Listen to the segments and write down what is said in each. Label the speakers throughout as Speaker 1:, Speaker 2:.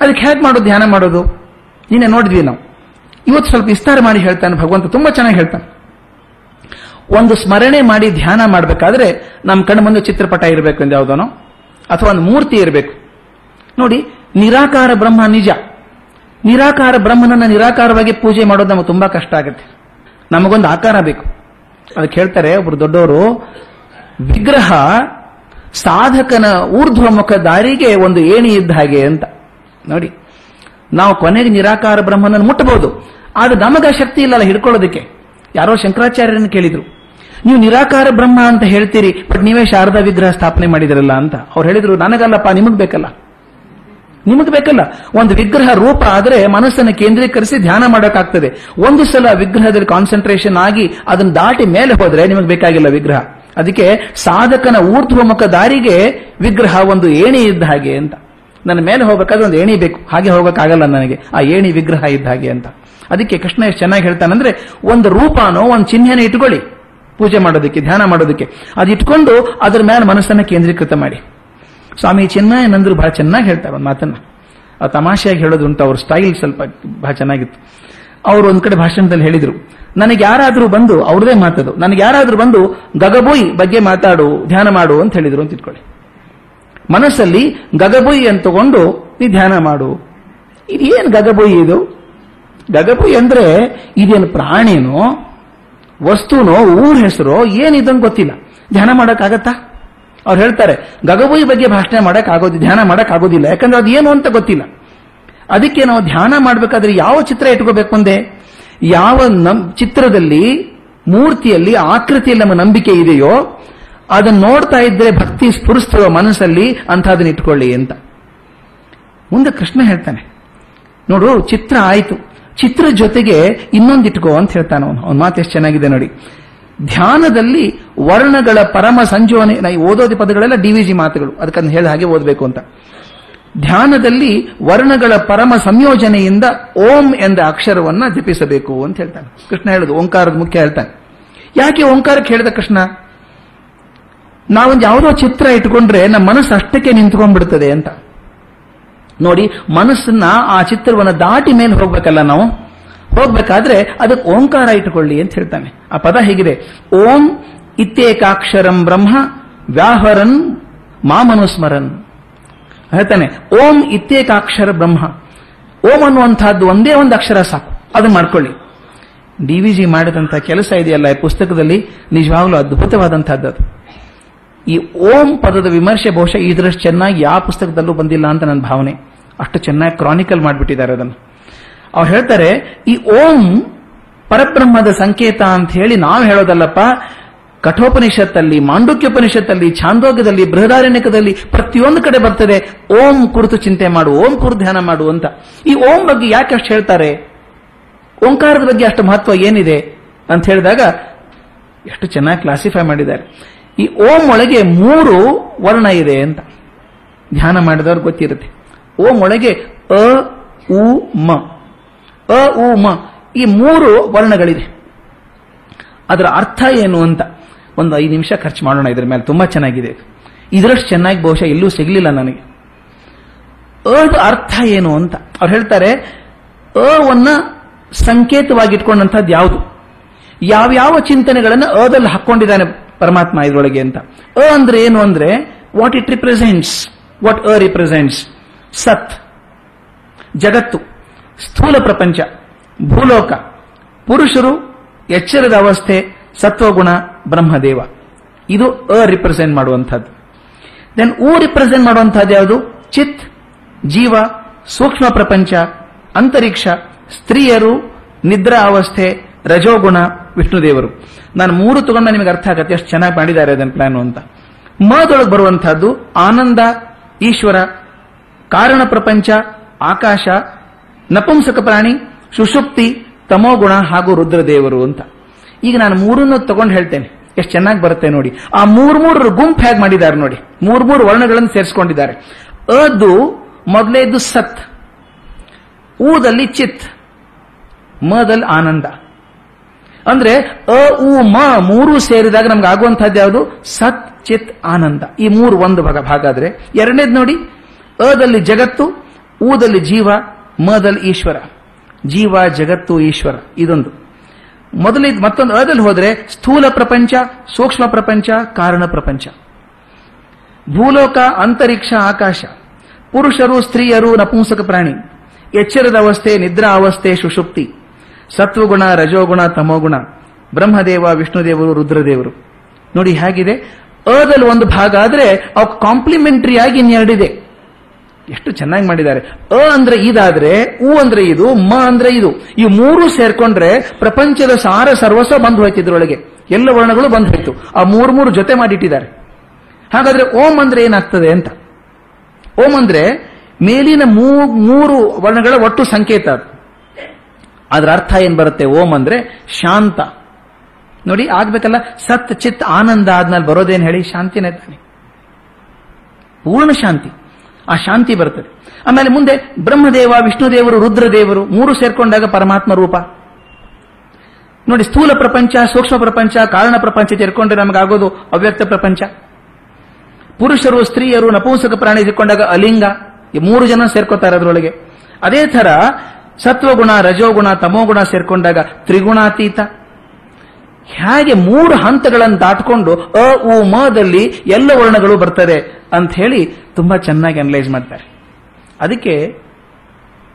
Speaker 1: ಅದಕ್ಕೆ ಹೇಗೆ ಮಾಡೋದು, ಧ್ಯಾನ ಮಾಡೋದು? ನಿನ್ನೆ ನೋಡಿದ್ವಿ ನಾವು. ಇವತ್ತು ಸ್ವಲ್ಪ ವಿಸ್ತಾರ ಮಾಡಿ ಹೇಳ್ತಾನೆ, ಭಗವಂತ ತುಂಬಾ ಚೆನ್ನಾಗಿ ಹೇಳ್ತಾನೆ. ಒಂದು ಸ್ಮರಣೆ ಮಾಡಿ ಧ್ಯಾನ ಮಾಡಬೇಕಾದ್ರೆ ನಮ್ಮ ಕಣ್ಣು ಮುಂದೆ ಚಿತ್ರಪಟ ಇರಬೇಕು ಎಂದು ಯಾವುದೋನೋ, ಅಥವಾ ಒಂದು ಮೂರ್ತಿ ಇರಬೇಕು. ನೋಡಿ, ನಿರಾಕಾರ ಬ್ರಹ್ಮ ನಿಜ. ನಿರಾಕಾರ ಬ್ರಹ್ಮನನ್ನ ನಿರಾಕಾರವಾಗಿ ಪೂಜೆ ಮಾಡೋದು ನಮಗೆ ತುಂಬಾ ಕಷ್ಟ ಆಗುತ್ತೆ. ನಮಗೊಂದು ಆಕಾರ ಬೇಕು. ಅದಕ್ಕೆ ಹೇಳ್ತಾರೆ ಒಬ್ರು ದೊಡ್ಡವರು, ವಿಗ್ರಹ ಸಾಧಕನ ಊರ್ಧ್ವಮುಖ ದಾರಿಗೆ ಒಂದು ಏಣಿ ಇದ್ದ ಹಾಗೆ ಅಂತ. ನೋಡಿ. ನಾವು ಕೊನೆಗೆ ನಿರಾಕಾರ ಬ್ರಹ್ಮನನ್ನು ಮುಟ್ಟಬಹುದು. ಆದ್ರೆ ನಮಗ ಶಕ್ತಿ ಇಲ್ಲಲ್ಲ ಹಿಡ್ಕೊಳ್ಳೋದಕ್ಕೆ. ಯಾರೋ ಶಂಕರಾಚಾರ್ಯರನ್ನು ಕೇಳಿದ್ರು. ನೀವು ನಿರಾಕಾರ ಬ್ರಹ್ಮ ಅಂತ ಹೇಳ್ತೀರಿ, ಬಟ್ ನೀವೇ ಶಾರದಾ ವಿಗ್ರಹ ಸ್ಥಾಪನೆ ಮಾಡಿದಿರಲ್ಲ ಅಂತ. ಅವ್ರು ಹೇಳಿದ್ರು, ನನಗಲ್ಲಪ್ಪ, ನಿಮಗ್ ಬೇಕಲ್ಲ. ನಿಮಗೆ ಬೇಕಲ್ಲ. ಒಂದು ವಿಗ್ರಹ ರೂಪ ಆದ್ರೆ ಮನಸ್ಸನ್ನು ಕೇಂದ್ರೀಕರಿಸಿ ಧ್ಯಾನ ಮಾಡೋಕ್ಕಾಗ್ತದೆ. ಒಂದು ಸಲ ವಿಗ್ರಹದಲ್ಲಿ ಕಾನ್ಸಂಟ್ರೇಷನ್ ಆಗಿ ಅದನ್ನ ದಾಟಿ ಮೇಲೆ ಹೋದ್ರೆ ನಿಮಗೆ ಬೇಕಾಗಿಲ್ಲ ವಿಗ್ರಹ. ಅದಕ್ಕೆ ಸಾಧಕನ ಊರ್ಧ್ವಮುಖ ದಾರಿಗೆ ವಿಗ್ರಹ ಒಂದು ಏಣಿ ಇದ್ದ ಹಾಗೆ ಅಂತ. ನನ್ನ ಮೇಲೆ ಹೋಗ್ಬೇಕಾದ್ರೆ ಒಂದು ಏಣಿ ಬೇಕು. ಹಾಗೆ ಹೋಗಕ್ಕಾಗಲ್ಲ ನನಗೆ. ಆ ಏಣಿ ವಿಗ್ರಹ ಇದ್ದ ಹಾಗೆ ಅಂತ. ಅದಕ್ಕೆ ಕೃಷ್ಣ ಎಷ್ಟು ಚೆನ್ನಾಗಿ ಹೇಳ್ತಾನಂದ್ರೆ ಒಂದು ರೂಪಾನೋ, ಒಂದು ಚಿಹ್ನೆನ ಇಟ್ಕೊಳ್ಳಿ. ಪೂಜೆ ಮಾಡೋದಕ್ಕೆ, ಧ್ಯಾನ ಮಾಡೋದಕ್ಕೆ. ಅದು ಇಟ್ಕೊಂಡು ಅದ್ರ ಮೇಲೆ ಮನಸ್ಸನ್ನು ಕೇಂದ್ರೀಕೃತ ಮಾಡಿ. ಸ್ವಾಮಿ ಚಿನ್ಮಯನಂದ್ರು ಬಹಳ ಚೆನ್ನಾಗಿ ಹೇಳ್ತಾರೆ ಒಂದು ಮಾತನ್ನ. ಆ ತಮಾಷೆಯಾಗಿ ಹೇಳೋದು ಹೇಳೋದುಂಟು ಅವ್ರ ಸ್ಟೈಲ್ ಸ್ವಲ್ಪ ಬಹಳ ಚೆನ್ನಾಗಿತ್ತು. ಅವರು ಒಂದ್ ಕಡೆ ಭಾಷಣದಲ್ಲಿ ಹೇಳಿದ್ರು, ನನಗೆ ಯಾರಾದರೂ ಬಂದು, ಅವ್ರದೇ ಮಾತದು. ನನಗೆ ಯಾರಾದರೂ ಬಂದು ಗಗಬೋಯ್ ಬಗ್ಗೆ ಮಾತಾಡು, ಧ್ಯಾನ ಮಾಡು ಅಂತ ಹೇಳಿದ್ರು ಅಂತ ಇಟ್ಕೊಳ್ಳಿ. ಮನಸ್ಸಲ್ಲಿ ಗಗಬುಯ್ ಅಂತ ತಗೊಂಡು ನೀ ಧ್ಯಾನ ಮಾಡು. ಇದೇನು ಗಗಬುಯಿ ಇದು? ಗಗಬುಯಿ ಅಂದ್ರೆ ಇದೇನು ಪ್ರಾಣಿನೋ, ವಸ್ತುನೋ, ಊರ ಹೆಸರೋ ಏನಿದಂಗೆ ಗೊತ್ತಿಲ್ಲ. ಧ್ಯಾನ ಮಾಡೋಕ್ಕಾಗತ್ತಾ? ಅವ್ರು ಹೇಳ್ತಾರೆ, ಗಗಬುಯಿ ಬಗ್ಗೆ ಭಾಷಣ ಮಾಡೋಕ್ಕಾಗೋದು, ಧ್ಯಾನ ಮಾಡೋಕ್ಕಾಗೋದಿಲ್ಲ. ಯಾಕಂದ್ರೆ ಅದು ಏನು ಅಂತ ಗೊತ್ತಿಲ್ಲ. ಅದಕ್ಕೆ ನಾವು ಧ್ಯಾನ ಮಾಡಬೇಕಾದ್ರೆ ಯಾವ ಚಿತ್ರ ಇಟ್ಕೋಬೇಕು ಮುಂದೆ? ಯಾವ ನಮ್ ಚಿತ್ರದಲ್ಲಿ, ಮೂರ್ತಿಯಲ್ಲಿ ಆಕೃತಿಯಲ್ಲಿ ನಮ್ಮ ನಂಬಿಕೆ ಇದೆಯೋ ಅದನ್ನ ನೋಡ್ತಾ ಇದ್ರೆ ಭಕ್ತಿ ಸ್ಫುರಿಸ್ತದ ಮನಸ್ಸಲ್ಲಿ ಅಂಥದ್ದನ್ನ ಇಟ್ಕೊಳ್ಳಿ ಅಂತ. ಮುಂದೆ ಕೃಷ್ಣ ಹೇಳ್ತಾನೆ, ನೋಡು, ಚಿತ್ರ ಆಯಿತು. ಚಿತ್ರ ಜೊತೆಗೆ ಇನ್ನೊಂದು ಇಟ್ಕೋ ಅಂತ ಹೇಳ್ತಾನೆ ಅವನು. ಅವನ ಮಾತು ಎಷ್ಟು ಚೆನ್ನಾಗಿದೆ ನೋಡಿ. ಧ್ಯಾನದಲ್ಲಿ ವರ್ಣಗಳ ಪರಮ ಸಂಜೋನೆ ನಾ, ಓದೋದಿ ಪದಗಳೆಲ್ಲ ಜಿ ಮಾತುಗಳು. ಅದಕ್ಕನ್ನು ಹೇಳಿದ ಹಾಗೆ ಓದಬೇಕು ಅಂತ. ಧ್ಯಾನದಲ್ಲಿ ವರ್ಣಗಳ ಪರಮ ಸಂಯೋಜನೆಯಿಂದ ಓಂ ಎಂದ ಅಕ್ಷರವನ್ನ ಜಪಿಸಬೇಕು ಅಂತ ಹೇಳ್ತಾನೆ. ಕೃಷ್ಣ ಹೇಳುದು, ಓಂಕಾರದ ಮುಖ್ಯ ಹೇಳ್ತಾನೆ. ಯಾಕೆ ಓಂಕಾರಕ್ಕೆ ಹೇಳಿದ ಕೃಷ್ಣ? ನಾವೊಂದು ಯಾವುದೋ ಚಿತ್ರ ಇಟ್ಕೊಂಡ್ರೆ ನಮ್ಮ ಮನಸ್ಸು ಅಷ್ಟಕ್ಕೆ ನಿಂತ್ಕೊಂಡ್ಬಿಡ್ತದೆ ಅಂತ. ನೋಡಿ, ಮನಸ್ಸನ್ನ ಆ ಚಿತ್ರವನ್ನು ದಾಟಿ ಮೇಲೆ ಹೋಗ್ಬೇಕಲ್ಲ ನಾವು? ಹೋಗ್ಬೇಕಾದ್ರೆ ಅದಕ್ಕೆ ಓಂಕಾರ ಇಟ್ಟುಕೊಳ್ಳಿ ಅಂತ ಹೇಳ್ತಾನೆ. ಆ ಪದ ಹೇಗಿದೆ. ಓಂ ಇತ್ಯೇಕಾಕ್ಷರಂ ಬ್ರಹ್ಮ ವ್ಯಾಹರನ್ ಮಾಮನುಸ್ಮರನ್. ಹೇಳ್ತಾನೆ, ಓಂ ಇತ್ಯೇಕಾಕ್ಷರ ಬ್ರಹ್ಮ. ಓಂ ಅನ್ನುವಂತಹದ್ದು ಒಂದೇ ಒಂದು ಅಕ್ಷರ ಸಾಕು. ಅದನ್ನ ಮಾಡ್ಕೊಳ್ಳಿ. ಡಿ ವಿ ಜಿ ಮಾಡಿದಂಥ ಕೆಲಸ ಇದೆಯಲ್ಲ ಈ ಪುಸ್ತಕದಲ್ಲಿ? ನಿಜವಾಗ್ಲೂ ಅದ್ಭುತವಾದಂತಹದ್ದು ಅದು. ಈ ಓಂ ಪದದ ವಿಮರ್ಶೆ ಬಹುಶಃ ಇದರಷ್ಟು ಚೆನ್ನಾಗಿ ಯಾವ ಪುಸ್ತಕದಲ್ಲೂ ಬಂದಿಲ್ಲ ಅಂತ ನನ್ನ ಭಾವನೆ. ಅಷ್ಟು ಚೆನ್ನಾಗಿ ಕ್ರಾನಿಕಲ್ ಮಾಡಿಬಿಟ್ಟಿದ್ದಾರೆ ಅದನ್ನು. ಅವ್ರು ಹೇಳ್ತಾರೆ, ಈ ಓಂ ಪರಬ್ರಹ್ಮದ ಸಂಕೇತ ಅಂತ ಹೇಳಿ ನಾವು ಹೇಳೋದಲ್ಲಪ್ಪ, ಕಠೋಪನಿಷತ್ತಲ್ಲಿ, ಮಾಂಡುಕ್ಯೋಪನಿಷತ್ತಲ್ಲಿ, ಛಾಂದೋಗ್ಯದಲ್ಲಿ, ಬೃಹದಾರಣ್ಯಕದಲ್ಲಿ ಪ್ರತಿಯೊಂದು ಕಡೆ ಬರ್ತದೆ, ಓಂ ಕುರಿತು ಚಿಂತೆ ಮಾಡು, ಓಂ ಕುರಿತು ಧ್ಯಾನ ಮಾಡು ಅಂತ. ಈ ಓಂ ಬಗ್ಗೆ ಯಾಕೆ ಅಷ್ಟು ಹೇಳ್ತಾರೆ? ಓಂಕಾರದ ಬಗ್ಗೆ ಅಷ್ಟು ಮಹತ್ವ ಏನಿದೆ? ಅಂತ ಹೇಳಿದಾಗ, ಎಷ್ಟು ಚೆನ್ನಾಗಿ ಕ್ಲಾಸಿಫೈ ಮಾಡಿದ್ದಾರೆ. ಈ ಓಂ ಒಳಗೆ ಮೂರು ವರ್ಣ ಇದೆ ಅಂತ. ಧ್ಯಾನ ಮಾಡಿದವ್ರಿಗೆ ಗೊತ್ತಿರುತ್ತೆ. ಓಂ ಒಳಗೆ ಅ, ಉ, ಮ. ಅ, ಉ, ಮ. ಈ ಮೂರು ವರ್ಣಗಳಿದೆ. ಅದರ ಅರ್ಥ ಏನು ಅಂತ ಒಂದು ಐದು ನಿಮಿಷ ಖರ್ಚು ಮಾಡೋಣ, ಇದ್ರ ಮೇಲೆ ತುಂಬಾ ಚೆನ್ನಾಗಿದೆ. ಇದರಷ್ಟು ಚೆನ್ನಾಗಿ ಬಹುಶಃ ಎಲ್ಲೂ ಸಿಗಲಿಲ್ಲ ನನಗೆ. ಅದ ಅರ್ಥ ಏನು ಅಂತ. ಅವ್ರು ಹೇಳ್ತಾರೆ ಅವನ್ನ ಸಂಕೇತವಾಗಿ ಇಟ್ಕೊಂಡಂಥದ್ದು ಯಾವುದು? ಯಾವ್ಯಾವ ಚಿಂತನೆಗಳನ್ನು ಅದಲ್ಲಿ ಹಾಕೊಂಡಿದ್ದಾನೆ ಪರಮಾತ್ಮ ಇದರೊಳಗೆ ಅಂತ. ಅ ಅಂದ್ರೆ ಏನು ಅಂದ್ರೆ what it represents what A represents ಸತ್, ಜಗತ್ತು, ಸ್ಥೂಲ ಪ್ರಪಂಚ, ಭೂಲೋಕ, ಪುರುಷರು, ಎಚ್ಚರದ ಅವಸ್ಥೆ, ಸತ್ವಗುಣ, ಬ್ರಹ್ಮದೇವ. ಇದು ಅ ರಿಪ್ರೆಸೆಂಟ್ ಮಾಡುವಂಥದ್ದು. ದೆನ್ ಊ ರಿಪ್ರೆಸೆಂಟ್ ಮಾಡುವಂಥದ್ದು ಯಾವುದು? ಚಿತ್, ಜೀವ, ಸೂಕ್ಷ್ಮ ಪ್ರಪಂಚ, ಅಂತರಿಕ್ಷ, ಸ್ತ್ರೀಯರು, ನಿದ್ರಾ ಅವಸ್ಥೆ, ರಜೋಗುಣ, ವಿಷ್ಣುದೇವರು. ನಾನು ಮೂರು ತಗೊಂಡ ನಿಮಗೆ ಅರ್ಥ ಆಗತ್ತೆ, ಎಷ್ಟು ಚೆನ್ನಾಗಿ ಮಾಡಿದ್ದಾರೆ ಅದನ್ನು ಪ್ಲಾನ್ ಅಂತ. ಮದೊಳಗೆ ಬರುವಂತಹದ್ದು ಆನಂದ, ಈಶ್ವರ, ಕಾರಣ ಪ್ರಪಂಚ, ಆಕಾಶ, ನಪುಂಸಕ ಪ್ರಾಣಿ, ಸುಷುಪ್ತಿ, ತಮೋಗುಣ ಹಾಗೂ ರುದ್ರದೇವರು ಅಂತ. ಈಗ ನಾನು ಮೂರನ್ನು ತಗೊಂಡು ಹೇಳ್ತೇನೆ. ಎಷ್ಟು ಚೆನ್ನಾಗಿ ಬರುತ್ತೆ ನೋಡಿ. ಆ ಮೂರ್ ಮೂರರ ಗುಂಪು ಹೇಗೆ ಮಾಡಿದ್ದಾರೆ ನೋಡಿ. ಮೂರ್ ಮೂರು ವರ್ಣಗಳನ್ನು ಸೇರಿಸಿಕೊಂಡಿದ್ದಾರೆ. ಅದು ಮೊದಲೇದು ಸತ್. ಊದಲ್ಲಿ ಚಿತ್. ಮದಲ್ಲಿ ಆನಂದ. ಅಂದ್ರೆ ಅ, ಉ, ಮ ಮೂರು ಸೇರಿದಾಗ ನಮ್ಗೆ ಆಗುವಂತಹದ್ದು ಯಾವುದು? ಸತ್, ಚಿತ್, ಆನಂದ. ಈ ಮೂರು ಒಂದು ಭಾಗ ಭಾಗ ಆದ್ರೆ ಎರಡನೇದು ನೋಡಿ, ಅದಲ್ಲಿ ಜಗತ್ತು ಊದಲ್ಲಿ ಜೀವ, ಮದಲ್ಲಿ ಈಶ್ವರ. ಜೀವ, ಜಗತ್ತು, ಈಶ್ವರ. ಇದೊಂದು. ಮೊದಲಿದ್ ಮತ್ತೊಂದು, ಅದಲ್ಲಿ ಹೋದ್ರೆ ಸ್ಥೂಲ ಪ್ರಪಂಚ, ಸೂಕ್ಷ್ಮ ಪ್ರಪಂಚ, ಕಾರಣ ಪ್ರಪಂಚ. ಭೂಲೋಕ, ಅಂತರಿಕ್ಷ, ಆಕಾಶ. ಪುರುಷರು, ಸ್ತ್ರೀಯರು, ನಪುಂಸಕ ಪ್ರಾಣಿ. ಎಚ್ಚರದ ಅವಸ್ಥೆ, ನಿದ್ರಾ ಅವಸ್ಥೆ, ಸುಷುಪ್ತಿ. ಸತ್ವಗುಣ, ರಜೋಗುಣ, ತಮೋಗುಣ, ಬ್ರಹ್ಮದೇವ, ವಿಷ್ಣುದೇವರು, ರುದ್ರದೇವರು. ನೋಡಿ ಹೇಗಿದೆ, ಅದಲ್ಲಿ ಒಂದು ಭಾಗ ಆದ್ರೆ ಅವು ಕಾಂಪ್ಲಿಮೆಂಟರಿ ಆಗಿ ಇನ್ನೆರಡಿದೆ ಎಷ್ಟು ಚೆನ್ನಾಗಿ ಮಾಡಿದ್ದಾರೆ. ಅ ಅಂದ್ರೆ ಇದಾದ್ರೆ, ಉ ಅಂದ್ರೆ ಇದು, ಮ ಅಂದ್ರೆ ಇದು. ಈ ಮೂರು ಸೇರ್ಕೊಂಡ್ರೆ ಪ್ರಪಂಚದ ಸಾರ ಸರ್ವಸ್ವ ಬಂದು ಹೋಯ್ತು ಇದ್ರೊಳಗೆ. ಎಲ್ಲ ವರ್ಣಗಳು ಬಂದು ಹೋಯ್ತು. ಆ ಮೂರು ಮೂರು ಜೊತೆ ಮಾಡಿಟ್ಟಿದ್ದಾರೆ. ಹಾಗಾದ್ರೆ ಓಂ ಅಂದ್ರೆ ಏನಾಗ್ತದೆ ಅಂತ? ಓಂ ಅಂದ್ರೆ ಮೇಲಿನ ಮೂರು ವರ್ಣಗಳ ಒಟ್ಟು ಸಂಕೇತ ಅದು. ಅದರ ಅರ್ಥ ಏನ್ ಬರುತ್ತೆ? ಓಂ ಅಂದ್ರೆ ಶಾಂತ. ನೋಡಿ, ಆಗ್ಬೇಕಲ್ಲ? ಸತ್, ಚಿತ್, ಆನಂದ ಆದ್ಮೇಲೆ ಬರೋದೇನು ಹೇಳಿ? ಶಾಂತಿನೇ ತಾನೆ. ಪೂರ್ಣ ಶಾಂತಿ. ಆ ಶಾಂತಿ ಬರ್ತದೆ. ಆಮೇಲೆ ಮುಂದೆ ಬ್ರಹ್ಮದೇವ, ವಿಷ್ಣುದೇವರು, ರುದ್ರದೇವರು ಮೂರು ಸೇರ್ಕೊಂಡಾಗ ಪರಮಾತ್ಮ ರೂಪ. ನೋಡಿ, ಸ್ಥೂಲ ಪ್ರಪಂಚ, ಸೂಕ್ಷ್ಮ ಪ್ರಪಂಚ, ಕಾರಣ ಪ್ರಪಂಚ ಸೇರ್ಕೊಂಡ್ರೆ ನಮಗಾಗೋದು ಅವ್ಯಕ್ತ ಪ್ರಪಂಚ. ಪುರುಷರು, ಸ್ತ್ರೀಯರು, ನಪುಂಸಕ ಪ್ರಾಣಿ ಸೇರ್ಕೊಂಡಾಗ ಅಲಿಂಗ. ಈ ಮೂರು ಜನ ಸೇರ್ಕೋತಾರೆ ಅದರೊಳಗೆ. ಅದೇ ತರ ಸತ್ವಗುಣ, ರಜೋಗುಣ, ತಮೋಗುಣ ಸೇರ್ಕೊಂಡಾಗ ತ್ರಿಗುಣಾತೀತ. ಹೇಗೆ ಮೂರು ಹಂತಗಳನ್ನು ದಾಟ್ಕೊಂಡು ಅ, ಉ ಮದಲ್ಲಿ ಎಲ್ಲ ವರ್ಣಗಳು ಬರ್ತದೆ ಅಂತ ಹೇಳಿ ತುಂಬಾ ಚೆನ್ನಾಗಿ ಅನಲೈಸ್ ಮಾಡ್ತಾರೆ. ಅದಕ್ಕೆ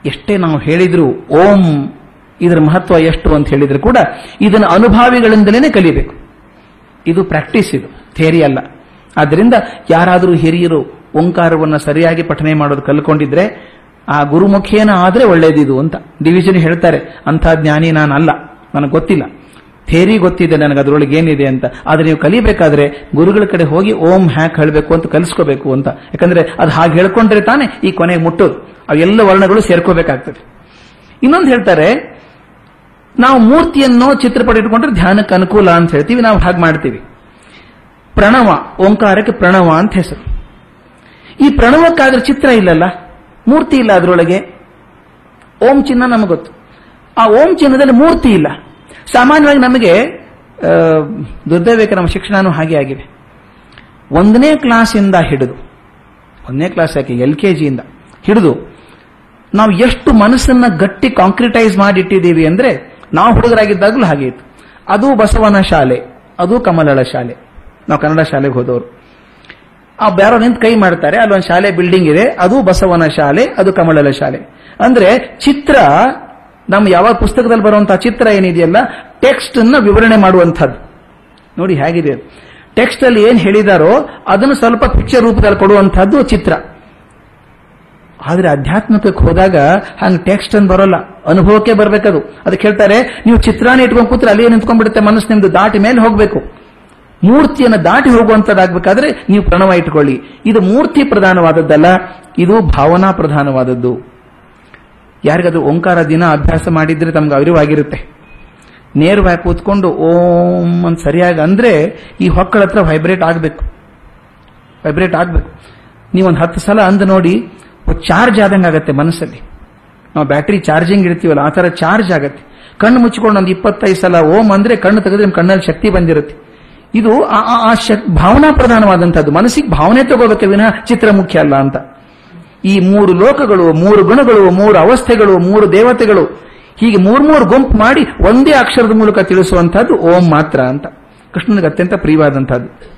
Speaker 1: ಎಷ್ಟೇ ನಾವು ಹೇಳಿದ್ರು ಓಂ ಇದರ ಮಹತ್ವ ಎಷ್ಟು ಅಂತ ಹೇಳಿದ್ರು ಕೂಡ ಇದನ್ನು ಅನುಭಾವಿಗಳಿಂದಲೇ ಕಲಿಬೇಕು. ಇದು ಪ್ರಾಕ್ಟೀಸ್ ಇದು ಥೇರಿ ಅಲ್ಲ. ಆದ್ದರಿಂದ ಯಾರಾದರೂ ಹಿರಿಯರು ಓಂಕಾರವನ್ನು ಸರಿಯಾಗಿ ಪಠನೆ ಮಾಡೋದು ಕಲ್ಕೊಂಡಿದ್ರೆ ಆ ಗುರುಮುಖೇನ ಆದರೆ ಒಳ್ಳೇದಿದು ಅಂತ ಡಿವಿಷನ್ ಹೇಳ್ತಾರೆ. ಅಂಥ ಜ್ಞಾನಿ ನಾನು ಅಲ್ಲ ನನಗೆ ಗೊತ್ತಿಲ್ಲ. ಥೇರಿ ಗೊತ್ತಿದೆ ನನಗೆ, ಅದರೊಳಗೆ ಏನಿದೆ ಅಂತ. ಆದ್ರೆ ನೀವು ಕಲಿಬೇಕಾದ್ರೆ ಗುರುಗಳ ಕಡೆ ಹೋಗಿ ಓಂ ಹ್ಯಾಕ್ ಹೇಳಬೇಕು ಅಂತ ಕಲಿಸ್ಕೋಬೇಕು ಅಂತ. ಯಾಕಂದ್ರೆ ಅದು ಹಾಗೆ ಹೇಳ್ಕೊಂಡ್ರೆ ತಾನೇ ಈ ಕೊನೆಗೆ ಮುಟ್ಟೋದು. ಅವೆಲ್ಲ ವರ್ಣಗಳು ಸೇರ್ಕೋಬೇಕಾಗ್ತದೆ. ಇನ್ನೊಂದು ಹೇಳ್ತಾರೆ, ನಾವು ಮೂರ್ತಿಯನ್ನು ಚಿತ್ರಪಟ ಇಟ್ಕೊಂಡ್ರೆ ಧ್ಯಾನಕ್ಕೆ ಅನುಕೂಲ ಅಂತ ಹೇಳ್ತೀವಿ. ನಾವು ಹಾಗೆ ಮಾಡ್ತೀವಿ. ಪ್ರಣವ, ಓಂಕಾರಕ್ಕೆ ಪ್ರಣವ ಅಂತ ಹೆಸರು. ಈ ಪ್ರಣವಕ್ಕಾದ್ರೆ ಚಿತ್ರ ಇಲ್ಲಲ್ಲ? ಮೂರ್ತಿ ಇಲ್ಲ ಅದರೊಳಗೆ. ಓಂ ಚಿಹ್ನ ನಮಗೆ ಗೊತ್ತು. ಆ ಓಂ ಚಿಹ್ನದಲ್ಲಿ ಮೂರ್ತಿ ಇಲ್ಲ. ಸಾಮಾನ್ಯವಾಗಿ ನಮಗೆ ದುರ್ದೈವೇಕರ ನಮ್ಮ ಶಿಕ್ಷಣನೂ ಹಾಗೆ ಆಗಿದೆ ಒಂದನೇ ಕ್ಲಾಸಿಂದ ಹಿಡಿದು, ಒಂದನೇ ಕ್ಲಾಸ್ ಯಾಕೆ, ಎಲ್ ಕೆ ಜಿಯಿಂದ ಹಿಡಿದು, ನಾವು ಎಷ್ಟು ಮನಸ್ಸನ್ನ ಗಟ್ಟಿ ಕಾಂಕ್ರಿಟೈಸ್ ಮಾಡಿಟ್ಟಿದ್ದೀವಿ ಅಂದ್ರೆ, ನಾವು ಹುಡುಗರಾಗಿದ್ದಾಗಲೂ ಹಾಗೆ ಇತ್ತು. ಅದು ಬಸವನ ಶಾಲೆ, ಅದು ಕಮಲಳ ಶಾಲೆ. ನಾವು ಕನ್ನಡ ಶಾಲೆಗೆ ಹೋದವರು. ಆ ಬ್ಯಾರೋ ನಿಂತು ಕೈ ಮಾಡ್ತಾರೆ, ಅಲ್ಲೊಂದು ಶಾಲೆ ಬಿಲ್ಡಿಂಗ್ ಇದೆ, ಅದು ಬಸವನ ಶಾಲೆ, ಅದು ಕಮಳಲ ಶಾಲೆ. ಅಂದ್ರೆ ಚಿತ್ರ ನಮ್ಮ ಯಾವ ಪುಸ್ತಕದಲ್ಲಿ ಬರುವಂತಹ ಚಿತ್ರ ಏನಿದೆಯಲ್ಲ ಟೆಕ್ಸ್ಟ್ ಅನ್ನ ವಿವರಣೆ ಮಾಡುವಂಥದ್ದು. ನೋಡಿ ಹೇಗಿದೆ. ಟೆಕ್ಸ್ಟ್ ಅಲ್ಲಿ ಏನ್ ಹೇಳಿದಾರೋ, ಅದನ್ನು ಸ್ವಲ್ಪ ಪಿಕ್ಚರ್ ರೂಪದಲ್ಲಿ ಕೊಡುವಂತಹದ್ದು ಚಿತ್ರ. ಆದ್ರೆ ಅಧ್ಯಾತ್ಮಕ್ಕೆ ಹೋದಾಗ ಹಂಗೆ ಟೆಕ್ಸ್ಟ್ ಅನ್ನು ಬರೋಲ್ಲ. ಅನುಭವಕ್ಕೆ ಬರಬೇಕದು. ಅದಕ್ಕೆ ಹೇಳ್ತಾರೆ, ನೀವು ಚಿತ್ರಾನೇ ಇಟ್ಕೊಂಡು ಕೂತ್ರೆ ಅಲ್ಲಿ ನಿಂತ್ಕೊಂಡ್ಬಿಡುತ್ತೆ ಮನಸ್ಸು ನಿಮ್ದು ದಾಟಿ ಮೇಲೆ ಹೋಗ್ಬೇಕು. ಮೂರ್ತಿಯನ್ನು ದಾಟಿ ಹೋಗುವಂತದಾಗಬೇಕಾದ್ರೆ ನೀವು ಪ್ರಣವ ಇಟ್ಕೊಳ್ಳಿ. ಇದು ಮೂರ್ತಿ ಪ್ರಧಾನವಾದದ್ದಲ್ಲ, ಇದು ಭಾವನಾ ಪ್ರಧಾನವಾದದ್ದು. ಯಾರಿಗದು ಓಂಕಾರ ದಿನ ಅಭ್ಯಾಸ ಮಾಡಿದ್ರೆ ತಮ್ಗೆ ಅರಿವಾಗಿರುತ್ತೆ. ನೇರವಾಗಿ ಕೂತ್ಕೊಂಡು ಓಂ ಅಂತ ಸರಿಯಾಗಿ ಅಂದ್ರೆ ಈ ಹೊಕ್ಕಳ ಹತ್ರ ವೈಬ್ರೇಟ್ ಆಗಬೇಕು. ವೈಬ್ರೇಟ್ ಆಗಬೇಕು. ನೀವೊಂದು ಹತ್ತು ಸಲ ಅಂದು ನೋಡಿ ಚಾರ್ಜ್ ಆದಂಗೆ ಆಗತ್ತೆ ಮನಸ್ಸಲ್ಲಿ. ನಾವು ಬ್ಯಾಟ್ರಿ ಚಾರ್ಜಿಂಗ್ ಇಡ್ತೀವಲ್ಲ, ಆ ಥರ ಚಾರ್ಜ್ ಆಗುತ್ತೆ. ಕಣ್ಣು ಮುಚ್ಚಿಕೊಂಡು ಒಂದು ಇಪ್ಪತ್ತೈದು ಸಲ ಓಂ ಅಂದ್ರೆ ಕಣ್ಣು ತೆಗೆದ್ರೆ ನಿಮ್ಮ ಕಣ್ಣಲ್ಲಿ ಶಕ್ತಿ ಬಂದಿರುತ್ತೆ. ಇದು ಆ- ಆ- ಭಾವನಾ ಪ್ರಧಾನವಾದಂಥದ್ದು. ಮನಸ್ಸಿಗೆ ಭಾವನೆ ತಗೋಬೇಕೆ ವಿನಃ ಚಿತ್ರ ಮುಖ್ಯ ಅಲ್ಲ ಅಂತ. ಈ ಮೂರು ಲೋಕಗಳು, ಮೂರು ಗುಣಗಳು, ಮೂರು ಅವಸ್ಥೆಗಳು, ಮೂರು ದೇವತೆಗಳು, ಹೀಗೆ ಮೂರ್ ಮೂರು ಗುಂಪು ಮಾಡಿ ಒಂದೇ ಅಕ್ಷರದ ಮೂಲಕ ತಿಳಿಸುವಂತಹದ್ದು ಓಂ ಮಾತ್ರ ಅಂತ. ಕೃಷ್ಣನಿಗೆ ಅತ್ಯಂತ ಪ್ರಿಯವಾದಂತಹದ್ದು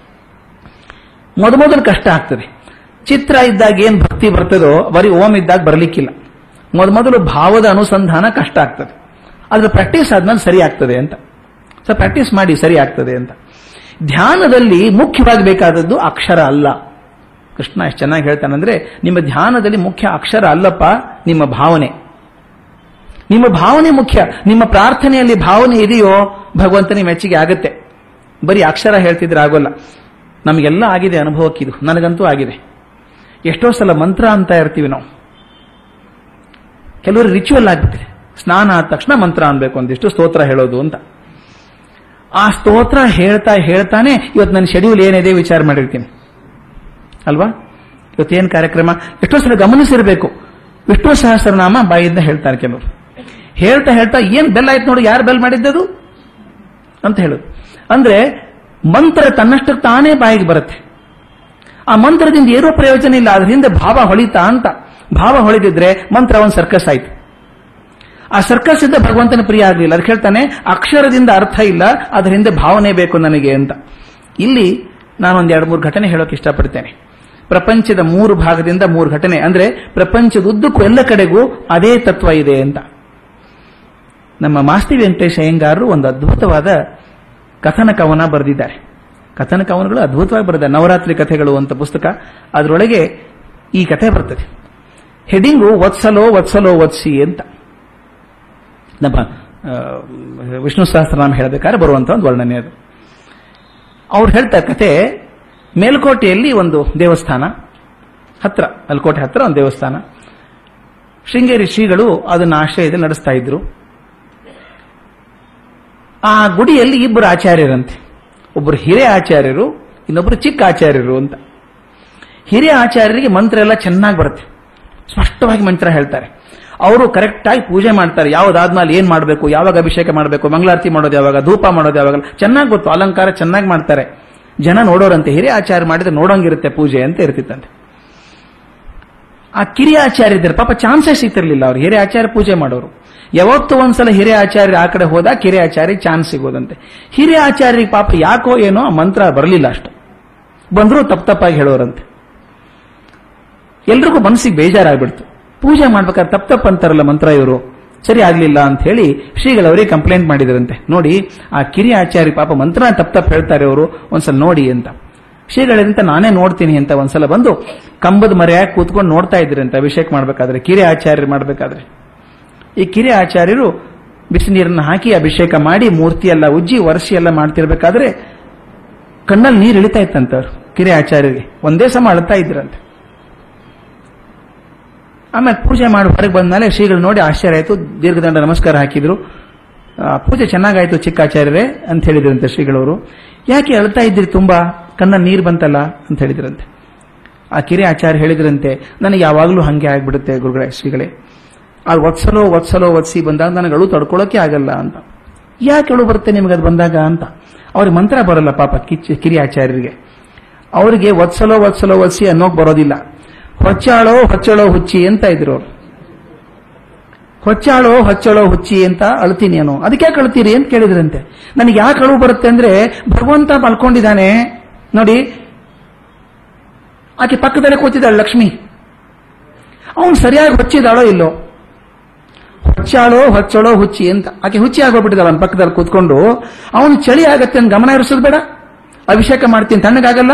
Speaker 1: ಮೊದಮೊದಲು ಕಷ್ಟ ಆಗ್ತದೆ. ಚಿತ್ರ ಇದ್ದಾಗ ಏನ್ ಭಕ್ತಿ ಬರ್ತದೋ, ಬರೀ ಓಂ ಇದ್ದಾಗ ಬರಲಿಕ್ಕಿಲ್ಲ. ಮೊದಮೊದಲು ಭಾವದ ಅನುಸಂಧಾನ ಕಷ್ಟ ಆಗ್ತದೆ. ಅದರ ಪ್ರಾಕ್ಟೀಸ್ ಆದ್ಮೇಲೆ ಸರಿ ಆಗ್ತದೆ ಅಂತ. ಸೊ ಪ್ರಾಕ್ಟೀಸ್ ಮಾಡಿ ಸರಿ ಆಗ್ತದೆ ಅಂತ. ಧ್ಯಾನದಲ್ಲಿ ಮುಖ್ಯವಾಗಿ ಬೇಕಾದದ್ದು ಅಕ್ಷರ ಅಲ್ಲ. ಕೃಷ್ಣ ಎಷ್ಟು ಚೆನ್ನಾಗಿ ಹೇಳ್ತಾನಂದ್ರೆ, ನಿಮ್ಮ ಧ್ಯಾನದಲ್ಲಿ ಮುಖ್ಯ ಅಕ್ಷರ ಅಲ್ಲಪ್ಪ, ನಿಮ್ಮ ಭಾವನೆ. ನಿಮ್ಮ ಭಾವನೆ ಮುಖ್ಯ. ನಿಮ್ಮ ಪ್ರಾರ್ಥನೆಯಲ್ಲಿ ಭಾವನೆ ಇದೆಯೋ ಭಗವಂತನಿಗೆ ಮೆಚ್ಚುಗೆ ಆಗುತ್ತೆ. ಬರೀ ಅಕ್ಷರ ಹೇಳ್ತಿದ್ರೆ ಆಗೋಲ್ಲ. ನಮಗೆಲ್ಲ ಆಗಿದೆ ಅನುಭವಕ್ಕೆ ಇದು. ನನಗಂತೂ ಆಗಿದೆ. ಎಷ್ಟೋ ಸಲ ಮಂತ್ರ ಅಂತ ಇರ್ತೀವಿ ನಾವು. ಕೆಲವರು ರಿಚುವಲ್ ಆಗುತ್ತೆ ಸ್ನಾನ ಆದ ತಕ್ಷಣ ಮಂತ್ರ ಅನ್ಬೇಕು, ಒಂದಿಷ್ಟು ಸ್ತೋತ್ರ ಹೇಳೋದು ಅಂತ. ಆ ಸ್ತೋತ್ರ ಹೇಳ್ತಾ ಹೇಳ್ತಾನೆ ಇವತ್ತು ನನ್ನ ಶೆಡ್ಯೂಲ್ ಏನಿದೆ ವಿಚಾರ ಮಾಡಿರ್ತೀನಿ. ಅಲ್ವಾ? ಇವತ್ತೇನು ಕಾರ್ಯಕ್ರಮ? ಎಷ್ಟೋ ಸಲ ಗಮನಿಸಿರಬೇಕು. ವಿಷ್ಣು ಸಹಸ್ರನಾಮ ಬಾಯಿಂದ ಹೇಳ್ತಾರೆ ಕೆಲವರು. ಹೇಳ್ತಾ ಹೇಳ್ತಾ ಏನ್ ಬೆಲ್ ಆಯ್ತು ನೋಡು, ಯಾರು ಬೆಲ್ ಮಾಡಿದ್ದದು? ಅಂತ ಹೇಳೋದು. ಅಂದ್ರೆ, ಮಂತ್ರ ತನ್ನಷ್ಟಕ್ಕೆ ತಾನೇ ಬಾಯಿಗೆ ಬರುತ್ತೆ. ಆ ಮಂತ್ರದಿಂದ ಏನೋ ಪ್ರಯೋಜನ ಇಲ್ಲ, ಅದರಿಂದ ಭಾವ ಹೊಳಿತಾ ಅಂತ. ಭಾವ ಹೊಳಿದಿದ್ರೆ ಮಂತ್ರ ಒಂದು ಸರ್ಕಸ್ ಆಯ್ತು. ಆ ಸರ್ಕಸ್ ಇದ್ದ ಭಗವಂತನ ಪ್ರಿಯ ಆಗಲಿಲ್ಲ. ಅದಕ್ಕೆ ಹೇಳ್ತಾನೆ, ಅಕ್ಷರದಿಂದ ಅರ್ಥ ಇಲ್ಲ, ಅದರ ಹಿಂದೆ ಭಾವನೆ ಬೇಕು ನನಗೆ ಅಂತ. ಇಲ್ಲಿ ನಾನೊಂದು ಎರಡು ಮೂರು ಘಟನೆ ಹೇಳೋಕೆ ಇಷ್ಟಪಡ್ತೇನೆ. ಪ್ರಪಂಚದ ಮೂರು ಭಾಗದಿಂದ ಮೂರು ಘಟನೆ. ಅಂದ್ರೆ ಪ್ರಪಂಚದ ಉದ್ದಕ್ಕೂ ಎಲ್ಲ ಕಡೆಗೂ ಅದೇ ತತ್ವ ಇದೆ ಅಂತ. ನಮ್ಮ ಮಾಸ್ತಿ ವೆಂಕಟೇಶ್ ಅಯ್ಯಂಗಾರರು ಒಂದು ಅದ್ಭುತವಾದ ಕಥನ ಕವನ ಬರೆದಿದ್ದಾರೆ. ಕಥನ ಕವನಗಳು ಅದ್ಭುತವಾಗಿ ಬರೆದ ನವರಾತ್ರಿ ಕಥೆಗಳು ಅಂತ ಪುಸ್ತಕ. ಅದರೊಳಗೆ ಈ ಕಥೆ ಬರ್ತದೆ. ಹೆಡಿಂಗು, ವತ್ಸಲೋ ವತ್ಸಲೋ, ವತ್ಸಿ ಅಂತ. ನಮ್ಮ ವಿಷ್ಣು ಸಹಸ್ರನಾಮ ಹೇಳಬೇಕಾದ್ರೆ ಬರುವಂತ ಒಂದು ವರ್ಣನೆ ಅದು. ಅವ್ರು ಹೇಳ್ತಾರೆ ಕತೆ ಮೇಲ್ಕೋಟೆಯಲ್ಲಿ ಒಂದು ದೇವಸ್ಥಾನ, ಹತ್ರ, ಮೇಲ್ಕೋಟೆ ಹತ್ರ ಒಂದು ದೇವಸ್ಥಾನ. ಶೃಂಗೇರಿ ಶ್ರೀಗಳು ಅದನ್ನ ಆಶ್ರಯದಲ್ಲಿ ನಡೆಸ್ತಾ ಇದ್ರು. ಆ ಗುಡಿಯಲ್ಲಿ ಇಬ್ಬರು ಆಚಾರ್ಯರಂತೆ. ಒಬ್ಬರು ಹಿರಿಯ ಆಚಾರ್ಯರು ಇನ್ನೊಬ್ಬರು ಚಿಕ್ಕ ಆಚಾರ್ಯರು ಅಂತ. ಹಿರಿಯ ಆಚಾರ್ಯರಿಗೆ ಮಂತ್ರ ಎಲ್ಲ ಚೆನ್ನಾಗಿ ಬರುತ್ತೆ. ಸ್ಪಷ್ಟವಾಗಿ ಮಂತ್ರ ಹೇಳ್ತಾರೆ. ಅವರು ಕರೆಕ್ಟ್ ಆಗಿ ಪೂಜೆ ಮಾಡ್ತಾರೆ. ಯಾವ್ದಾದ್ಮೇಲೆ ಏನ್ ಮಾಡಬೇಕು, ಯಾವಾಗ ಅಭಿಷೇಕ ಮಾಡಬೇಕು, ಮಂಗಳಾರತಿ ಮಾಡೋದು ಯಾವಾಗ, ಧೂಪ ಮಾಡೋದು ಯಾವಾಗ, ಚೆನ್ನಾಗಿ ಗೊತ್ತು, ಅಲಂಕಾರ ಚೆನ್ನಾಗಿ ಮಾಡ್ತಾರೆ. ಜನ ನೋಡೋರಂತೆ, ಹಿರಿಯ ಆಚಾರ ಮಾಡಿದ್ರೆ ನೋಡೋಂಗಿರುತ್ತೆ ಪೂಜೆ ಅಂತ ಇರ್ತಿತ್ತಂತೆ. ಆ ಕಿರಿಯ ಆಚಾರ್ಯ ಇದ್ದಾರೆ ಪಾಪ ಚಾನ್ಸೇ ಇತ್ತಿರಲಿಲ್ಲ ಅವ್ರು. ಹಿರಿಯ ಆಚಾರ್ಯ ಪೂಜೆ ಮಾಡೋರು. ಯಾವತ್ತೂ ಒಂದ್ಸಲ ಹಿರಿಯ ಆಚಾರ್ಯ ಆ ಕಡೆ ಹೋದ ಕಿರಿಯ ಆಚಾರ್ಯ ಚಾನ್ಸ್ ಸಿಗೋದಂತೆ. ಹಿರಿಯ ಆಚಾರ್ಯರಿಗೆ ಪಾಪ ಯಾಕೋ ಏನೋ ಮಂತ್ರ ಬರಲಿಲ್ಲ ಅಷ್ಟು. ಬಂದರೂ ತಪ್ಪು ತಪ್ಪಾಗಿ ಹೇಳೋರಂತೆ. ಎಲ್ರಿಗೂ ಮನಸ್ಸಿಗೆ ಬೇಜಾರಾಗ್ಬಿಡ್ತು. ಪೂಜೆ ಮಾಡ್ಬೇಕಾದ್ರೆ ತಪ್ಪು ತಪ್ಪು ಅಂತಾರಲ್ಲ ಮಂತ್ರ ಇವರು. ಸರಿ ಆಗ್ಲಿಲ್ಲ ಅಂತ ಹೇಳಿ ಶ್ರೀಗಳವರಿಗೆ ಕಂಪ್ಲೇಂಟ್ ಮಾಡಿದ್ರಂತೆ. ನೋಡಿ, ಆ ಕಿರಿಯ ಆಚಾರ್ಯ ಪಾಪ ಮಂತ್ರ ತಪ್ಪು ತಪ್ಪು ಹೇಳ್ತಾರೆ ಅವರು ಒಂದ್ಸಲ ನೋಡಿ ಅಂತ. ಶ್ರೀಗಳಿಂದ ನಾನೇ ನೋಡ್ತೀನಿ ಅಂತ ಒಂದ್ಸಲ ಬಂದು ಕಂಬದ ಮರೆಯಾಗಿ ಕೂತ್ಕೊಂಡು ನೋಡ್ತಾ ಇದ್ರಂತೆ ಅಭಿಷೇಕ ಮಾಡ್ಬೇಕಾದ್ರೆ ಕಿರಿಯ ಆಚಾರ್ಯರು ಮಾಡ್ಬೇಕಾದ್ರೆ. ಈ ಕಿರಿಯ ಆಚಾರ್ಯರು ಬಿಸಿ ನೀರನ್ನು ಹಾಕಿ ಅಭಿಷೇಕ ಮಾಡಿ ಮೂರ್ತಿ ಎಲ್ಲ ಉಜ್ಜಿ ವರ್ಷಿ ಎಲ್ಲ ಮಾಡ್ತಿರ್ಬೇಕಾದ್ರೆ ಕಣ್ಣಲ್ಲಿ ನೀರು ಇಳಿತಾ ಇತ್ತಂತವ್ರು ಕಿರಿಯ ಆಚಾರ್ಯರಿಗೆ. ಒಂದೇ ಸಮ ಅಳ್ತಾ ಇದ್ರಂತೆ. ಆಮೇಲೆ ಪೂಜೆ ಮಾಡಿ ಹೊರಗೆ ಬಂದ್ಮೇಲೆ ಶ್ರೀಗಳು ನೋಡಿ ಆಶ್ಚರ್ಯ ಆಯಿತು, ದೀರ್ಘದಂಡ ನಮಸ್ಕಾರ ಹಾಕಿದ್ರು. ಪೂಜೆ ಚೆನ್ನಾಗಾಯ್ತು ಚಿಕ್ಕ ಆಚಾರ್ಯರೇ ಅಂತ ಹೇಳಿದ್ರಂತೆ ಶ್ರೀಗಳವರು. ಯಾಕೆ ಅಳ್ತಾ ಇದ್ರಿ ತುಂಬಾ? ಕಣ್ಣ ನೀರು ಬಂತಲ್ಲ ಅಂತ ಹೇಳಿದ್ರಂತೆ. ಆ ಕಿರಿಯ ಆಚಾರ್ಯ ಹೇಳಿದ್ರಂತೆ, ನನಗೆ ಯಾವಾಗಲೂ ಹಂಗೆ ಆಗ್ಬಿಡುತ್ತೆ ಗುರುಗಳೇ ಶ್ರೀಗಳೇ. ಆ ಒತ್ಸಲೋ ಒತ್ಸಲೋ ಒತ್ಸಿ ಬಂದಾಗ ನನಗೆ ಅಳು ತಡ್ಕೊಳ್ಳೋಕೆ ಆಗಲ್ಲ ಅಂತ. ಯಾಕೆ ಅಳು ಬರುತ್ತೆ ನಿಮಗೆ ಅದು ಬಂದಾಗ ಅಂತ? ಅವ್ರಿಗೆ ಮಂತ್ರ ಬರಲ್ಲ ಪಾಪ ಕಿಚ್ಚ ಕಿರಿಯ ಆಚಾರ್ಯರಿಗೆ. ಅವರಿಗೆ ಒತ್ಸಲೋ ಒತ್ಸಲೋ ಒತ್ಸಿ ಅನ್ನೋಕೆ ಬರೋದಿಲ್ಲ. ಹೊಚ್ಚಾಳೋ ಹೊಚ್ಚಳೋ ಹುಚ್ಚಿ ಅಂತ ಇದ್ರು ಅವರು. ಹೊಚ್ಚಾಳೋ ಹೊಚ್ಚಳೋ ಹುಚ್ಚಿ ಅಂತ ಅಳ್ತೀನಿ ನಾನು ಅದಕ್ಕೆ ಕಳ್ತೀರಿ ಅಂತ ಕೇಳಿದ್ರಂತೆ. ನನಗೆ ಯಾಕೆ ಅಳು ಬರುತ್ತೆ ಅಂದ್ರೆ ಭಗವಂತ ಮಲ್ಕೊಂಡಿದ್ದಾನೆ. ನೋಡಿ, ಆಕೆ ಪಕ್ಕದಲ್ಲೇ ಕೂತಿದ್ದಾಳೆ ಲಕ್ಷ್ಮಿ. ಅವನು ಸರಿಯಾಗಿ ಹೊಚ್ಚಿದಾಳೋ ಇಲ್ಲೋ? ಹೊಚ್ಚಾಳೋ ಹೊಚ್ಚಳೋ ಹುಚ್ಚಿ ಅಂತ. ಆಕೆ ಹುಚ್ಚಿ ಆಗೋಗ್ಬಿಟ್ಟಿದ್ದಾಳ ಅವನ ಪಕ್ಕದಲ್ಲಿ ಕೂತ್ಕೊಂಡು. ಅವನು ಚಳಿ ಆಗತ್ತೆ ಅಂತ ಗಮನ ಇರಿಸೋದು ಬೇಡ. ಅಭಿಷೇಕ ಮಾಡ್ತೀನಿ, ತಣ್ಣಗಾಗಲ್ಲ.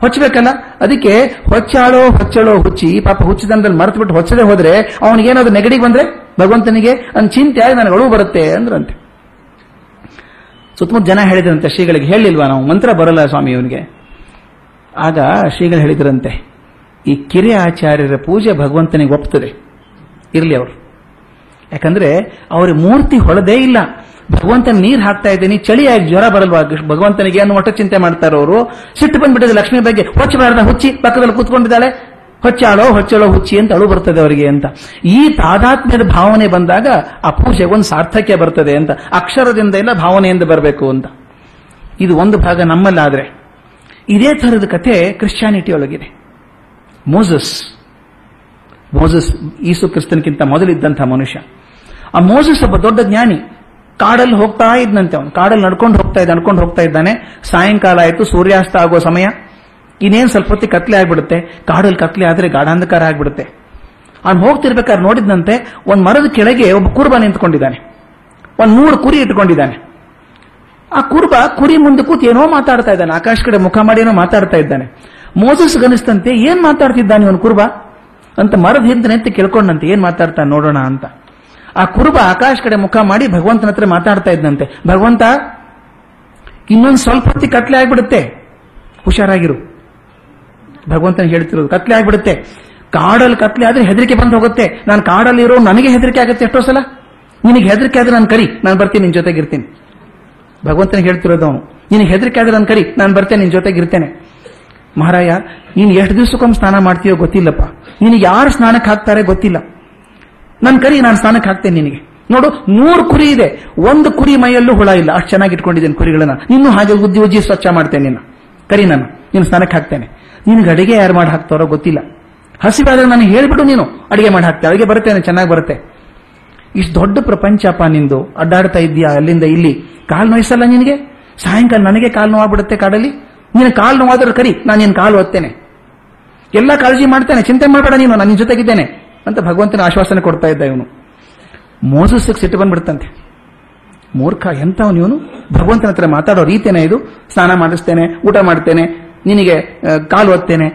Speaker 1: ಹೊಚ್ಚಬೇಕಲ್ಲ? ಅದಕ್ಕೆ ಹೊಚ್ಚಾಳೋ ಹೊಚ್ಚಳೋ ಹುಚ್ಚಿ, ಪಾಪ ಹುಚ್ಚಿದಂದಲ್ಲಿ ಮರೆತು ಬಿಟ್ಟು ಹೊಚ್ಚದೆ ಹೋದ್ರೆ ಅವನಿಗೇನಾದ್ರು ನೆಗಡಿಗೆ ಬಂದ್ರೆ? ಭಗವಂತನಿಗೆ ಅನ್ ಚಿಂತೆ ಆಗಿ ನನಗೆ ಅಳು ಬರುತ್ತೆ ಅಂದ್ರಂತೆ. ಸುತ್ತಮುತ್ತ ಜನ ಹೇಳಿದ್ರಂತೆ, ಶ್ರೀಗಳಿಗೆ ಹೇಳಿಲ್ವಾ ನಾವು? ಮಂತ್ರ ಬರಲ್ಲ ಸ್ವಾಮಿ ಇವನಿಗೆ. ಆಗ ಶ್ರೀಗಳು ಹೇಳಿದ್ರಂತೆ, ಈ ಕಿರಿಯ ಆಚಾರ್ಯರ ಪೂಜೆ ಭಗವಂತನಿಗೆ ಒಪ್ತದೆ. ಇರಲಿ ಅವರು. ಯಾಕಂದ್ರೆ ಅವ್ರ ಮೂರ್ತಿ ಹೊಳದೇ ಇಲ್ಲ. ಭಗವಂತನ ನೀರ್ ಹಾಕ್ತಾ ಇದ್ದೀನಿ, ಚಳಿಯಾಗಿ ಜ್ವರ ಬರಲ್ವಾ? ಭಗವಂತನಿಗೆ ಏನು ಮಟ್ಟ ಚಿಂತೆ ಮಾಡ್ತಾರೆ ಅವರು. ಸಿಟ್ಟು ಬಂದ್ಬಿಟ್ಟಿದೆ ಲಕ್ಷ್ಮಿ ಬಗ್ಗೆ. ಹೊಚ್ಚಬಾರ್ದ ಹುಚ್ಚಿ, ಪಕ್ಕದಲ್ಲಿ ಕೂತ್ಕೊಂಡಿದ್ದಾಳೆ. ಹೊಚ್ಚಾಳೋ, ಹೊಚ್ಚಳೋ ಹುಚ್ಚಿ ಅಂತ ಅಳು ಬರ್ತದೆ ಅವರಿಗೆ ಅಂತ. ಈ ತಾದಾತ್ಮ್ಯದ ಭಾವನೆ ಬಂದಾಗ ಆ ಪೂಜೆಗೆ ಒಂದು ಸಾರ್ಥಕ್ಯ ಬರ್ತದೆ ಅಂತ. ಅಕ್ಷರದಿಂದ ಇಲ್ಲ, ಭಾವನೆಯಿಂದ ಬರಬೇಕು ಅಂತ. ಇದು ಒಂದು ಭಾಗ ನಮ್ಮಲ್ಲಾದ್ರೆ. ಇದೇ ಥರದ ಕಥೆ ಕ್ರಿಶ್ಚಿಯಾನಿಟಿ ಒಳಗಿದೆ ಮೋಸಸ್. ಮೋಸಸ್, ಈಸು ಕ್ರಿಸ್ತನ್ಕಿಂತ ಮೊದಲಿದ್ದಂಥ ಮನುಷ್ಯ. ಆ ಮೋಸಸ್ ಒಬ್ಬ ದೊಡ್ಡ ಜ್ಞಾನಿ. ಕಾಡಲ್ಲಿ ಹೋಗ್ತಾ ಇದ್ನಂತೆ ಅವನು. ಕಾಡಲ್ಲಿ ನಡ್ಕೊಂಡು ಹೋಗ್ತಾ ಇದ್ದ ನಡ್ಕೊಂಡು ಹೋಗ್ತಾ ಇದ್ದಾನೆ. ಸಾಯಂಕಾಲ ಆಯಿತು, ಸೂರ್ಯಾಸ್ತ ಆಗೋ ಸಮಯ. ಇನ್ನೇನು ಸ್ವಲ್ಪ ಹೊತ್ತಿಗೆ ಕತ್ಲೆ ಆಗ್ಬಿಡುತ್ತೆ. ಕಾಡಲ್ಲಿ ಕತ್ಲೆ ಆದ್ರೆ ಗಾಢಾಂಧಕಾರ ಆಗ್ಬಿಡುತ್ತೆ. ಅವ್ನು ಹೋಗ್ತಿರ್ಬೇಕಾದ್ರೆ ನೋಡಿದ್ನಂತೆ, ಒಂದು ಮರದ ಕೆಳಗೆ ಒಬ್ಬ ಕುರುಬ ನಿಂತ್ಕೊಂಡಿದ್ದಾನೆ. ಒಂದು ಮೂರು ಕುರಿ ಇಟ್ಕೊಂಡಿದ್ದಾನೆ. ಆ ಕುರುಬ ಕುರಿ ಮುಂದೆ ಕೂತು ಏನೋ ಮಾತಾಡ್ತಾ ಇದ್ದಾನೆ. ಆಕಾಶ ಕಡೆ ಮುಖ ಮಾಡಿ ಏನೋ ಮಾತಾಡ್ತಾ ಇದ್ದಾನೆ. ಮೋಸಸ್ ಗನಿಸ್ತಂತೆ, ಏನ್ ಮಾತಾಡ್ತಿದ್ದಾನೆ ಅವನು ಕುರುಬ? ಅಂತ ಮರದ ಹಿಂದೆ ನಿಂತು ಕೇಳ್ಕೊಂಡಂತೆ, ಏನ್ ಮಾತಾಡ್ತಾನೆ ನೋಡೋಣ ಅಂತ. ಆ ಕುರುಬ ಆಕಾಶ ಕಡೆ ಮುಖ ಮಾಡಿ ಭಗವಂತನ ಹತ್ರ ಮಾತಾಡ್ತಾ ಇದ್ದಂತೆ ಭಗವಂತ, ಇನ್ನೊಂದು ಸ್ವಲ್ಪ ಹೊತ್ತಿ ಕತ್ಲೆ ಆಗ್ಬಿಡುತ್ತೆ. ಹುಷಾರಾಗಿರು. ಭಗವಂತನ ಹೇಳ್ತಿರೋದು, ಕತ್ಲೆ ಆಗ್ಬಿಡುತ್ತೆ. ಕಾಡಲ್ಲಿ ಕತ್ಲೆ ಆದ್ರೆ ಹೆದರಿಕೆ ಬಂದು ಹೋಗುತ್ತೆ. ನಾನು ಕಾಡಲ್ಲಿ ಇರೋ ನನಗೆ ಹೆದರಿಕೆ ಆಗುತ್ತೆ ಎಷ್ಟೋ ಸಲ. ನಿನಗೆ ಹೆದರಿಕೆ ಆದ್ರೆ ನಾನು ಕರಿ, ನಾನು ಬರ್ತೀನಿ ನಿನ್ನ ಜೊತೆಗಿರ್ತೀನಿ ಭಗವಂತನ ಹೇಳ್ತಿರೋದು ಅವನು, ನಿನಗೆ ಹೆದರಿಕೆ ಆದ್ರೆ ನಾನು ಕರಿ, ನಾನು ಬರ್ತೇನೆ ನಿನ್ನ ಜೊತೆಗಿರ್ತೇನೆ ಮಹಾರಾಯ, ನೀನು ಎಷ್ಟು ದಿವಸಕ್ಕೊಮ್ಮೆ ಸ್ನಾನ ಮಾಡ್ತೀಯೋ ಗೊತ್ತಿಲ್ಲಪ್ಪ. ನಿನಗೆ ಯಾರು ಸ್ನಾನಕ್ಕೆ ಹಾಕ್ತಾರೆ ಗೊತ್ತಿಲ್ಲ. ನನ್ ಕರಿ, ನಾನು ಸ್ನಾನಕ್ಕೆ ಹಾಕ್ತೇನೆ ನಿನಗೆ. ನೋಡು ನೂರು ಕುರಿ ಇದೆ. ಒಂದು ಕುರಿ ಮೈಯಲ್ಲೂ ಹುಳ ಇಲ್ಲ. ಅಷ್ಟು ಚೆನ್ನಾಗಿ ಇಟ್ಕೊಂಡಿದ್ದೇನೆ ಕುರಿಗಳನ್ನ. ನಿನ್ನೂ ಹಾಗೆ ಉದ್ದಿ ಉಜ್ಜಿ ಸ್ವಚ್ಛ ಮಾಡ್ತೇನೆ ನಿನ್ನ ಕರಿ ನಾನು ನಿನ್ನ ಸ್ನಾನಕ್ಕೆ ಹಾಕ್ತೇನೆ. ನಿನಗೆ ಅಡಿಗೆ ಯಾರು ಮಾಡಿ ಹಾಕ್ತಾರೋ ಗೊತ್ತಿಲ್ಲ. ಹಸಿವಾದ್ರೆ ನಾನು ಹೇಳ್ಬಿಡು ನೀನು, ಅಡಿಗೆ ಮಾಡಿ ಹಾಕ್ತೆ ಅಡಿಗೆ ಬರುತ್ತೆ ಚೆನ್ನಾಗಿ ಬರುತ್ತೆ. ಇಷ್ಟು ದೊಡ್ಡ ಪ್ರಪಂಚಪ್ಪ ನಿಂದು. ಅಡ್ಡಾಡ್ತಾ ಇದ್ದೀಯಾ ಅಲ್ಲಿಂದ ಇಲ್ಲಿ? ಕಾಲು ನೋಯಿಸಲ್ಲ ನಿನಗೆ? ಸಾಯಂಕಾಲ ನನಗೆ ಕಾಲು ನೋವಾಗ್ಬಿಡುತ್ತೆ ಕಾಡಲ್ಲಿ? ನೀನು ಕಾಲು ನೋವಾದ್ರೂ ಕರಿ, ನಾನು ನಿನ್ನ ಕಾಲು ಓದ್ತೇನೆ ಎಲ್ಲ ಕಾಳಜಿ ಮಾಡ್ತೇನೆ. ಚಿಂತೆ ಮಾಡಬೇಡ ನೀನು, ನಾನು ನಿನ್ ಜೊತೆಗಿದ್ದೇನೆ. ಅಂತ ಭಗವಂತನ ಆಶ್ವಾಸನೆ ಕೊಡ್ತಾ ಇದ್ದ ಇವನು. ಮೋಸಸ್ ಸಿಟ್ಟು ಬಂದ್ಬಿಡ್ತಂತೆ. ಮೂರ್ಖ, ಎಂಥವನು ಇವನು? ಭಗವಂತನ ಹತ್ರ ಮಾತಾಡೋ ರೀತಿನೇ ಇದು? ಸ್ನಾನ ಮಾಡಿಸ್ತೇನೆ, ಊಟ ಮಾಡ್ತೇನೆ, ನಿನಗೆ ಕಾಲು ಒತ್ತೇನೆ.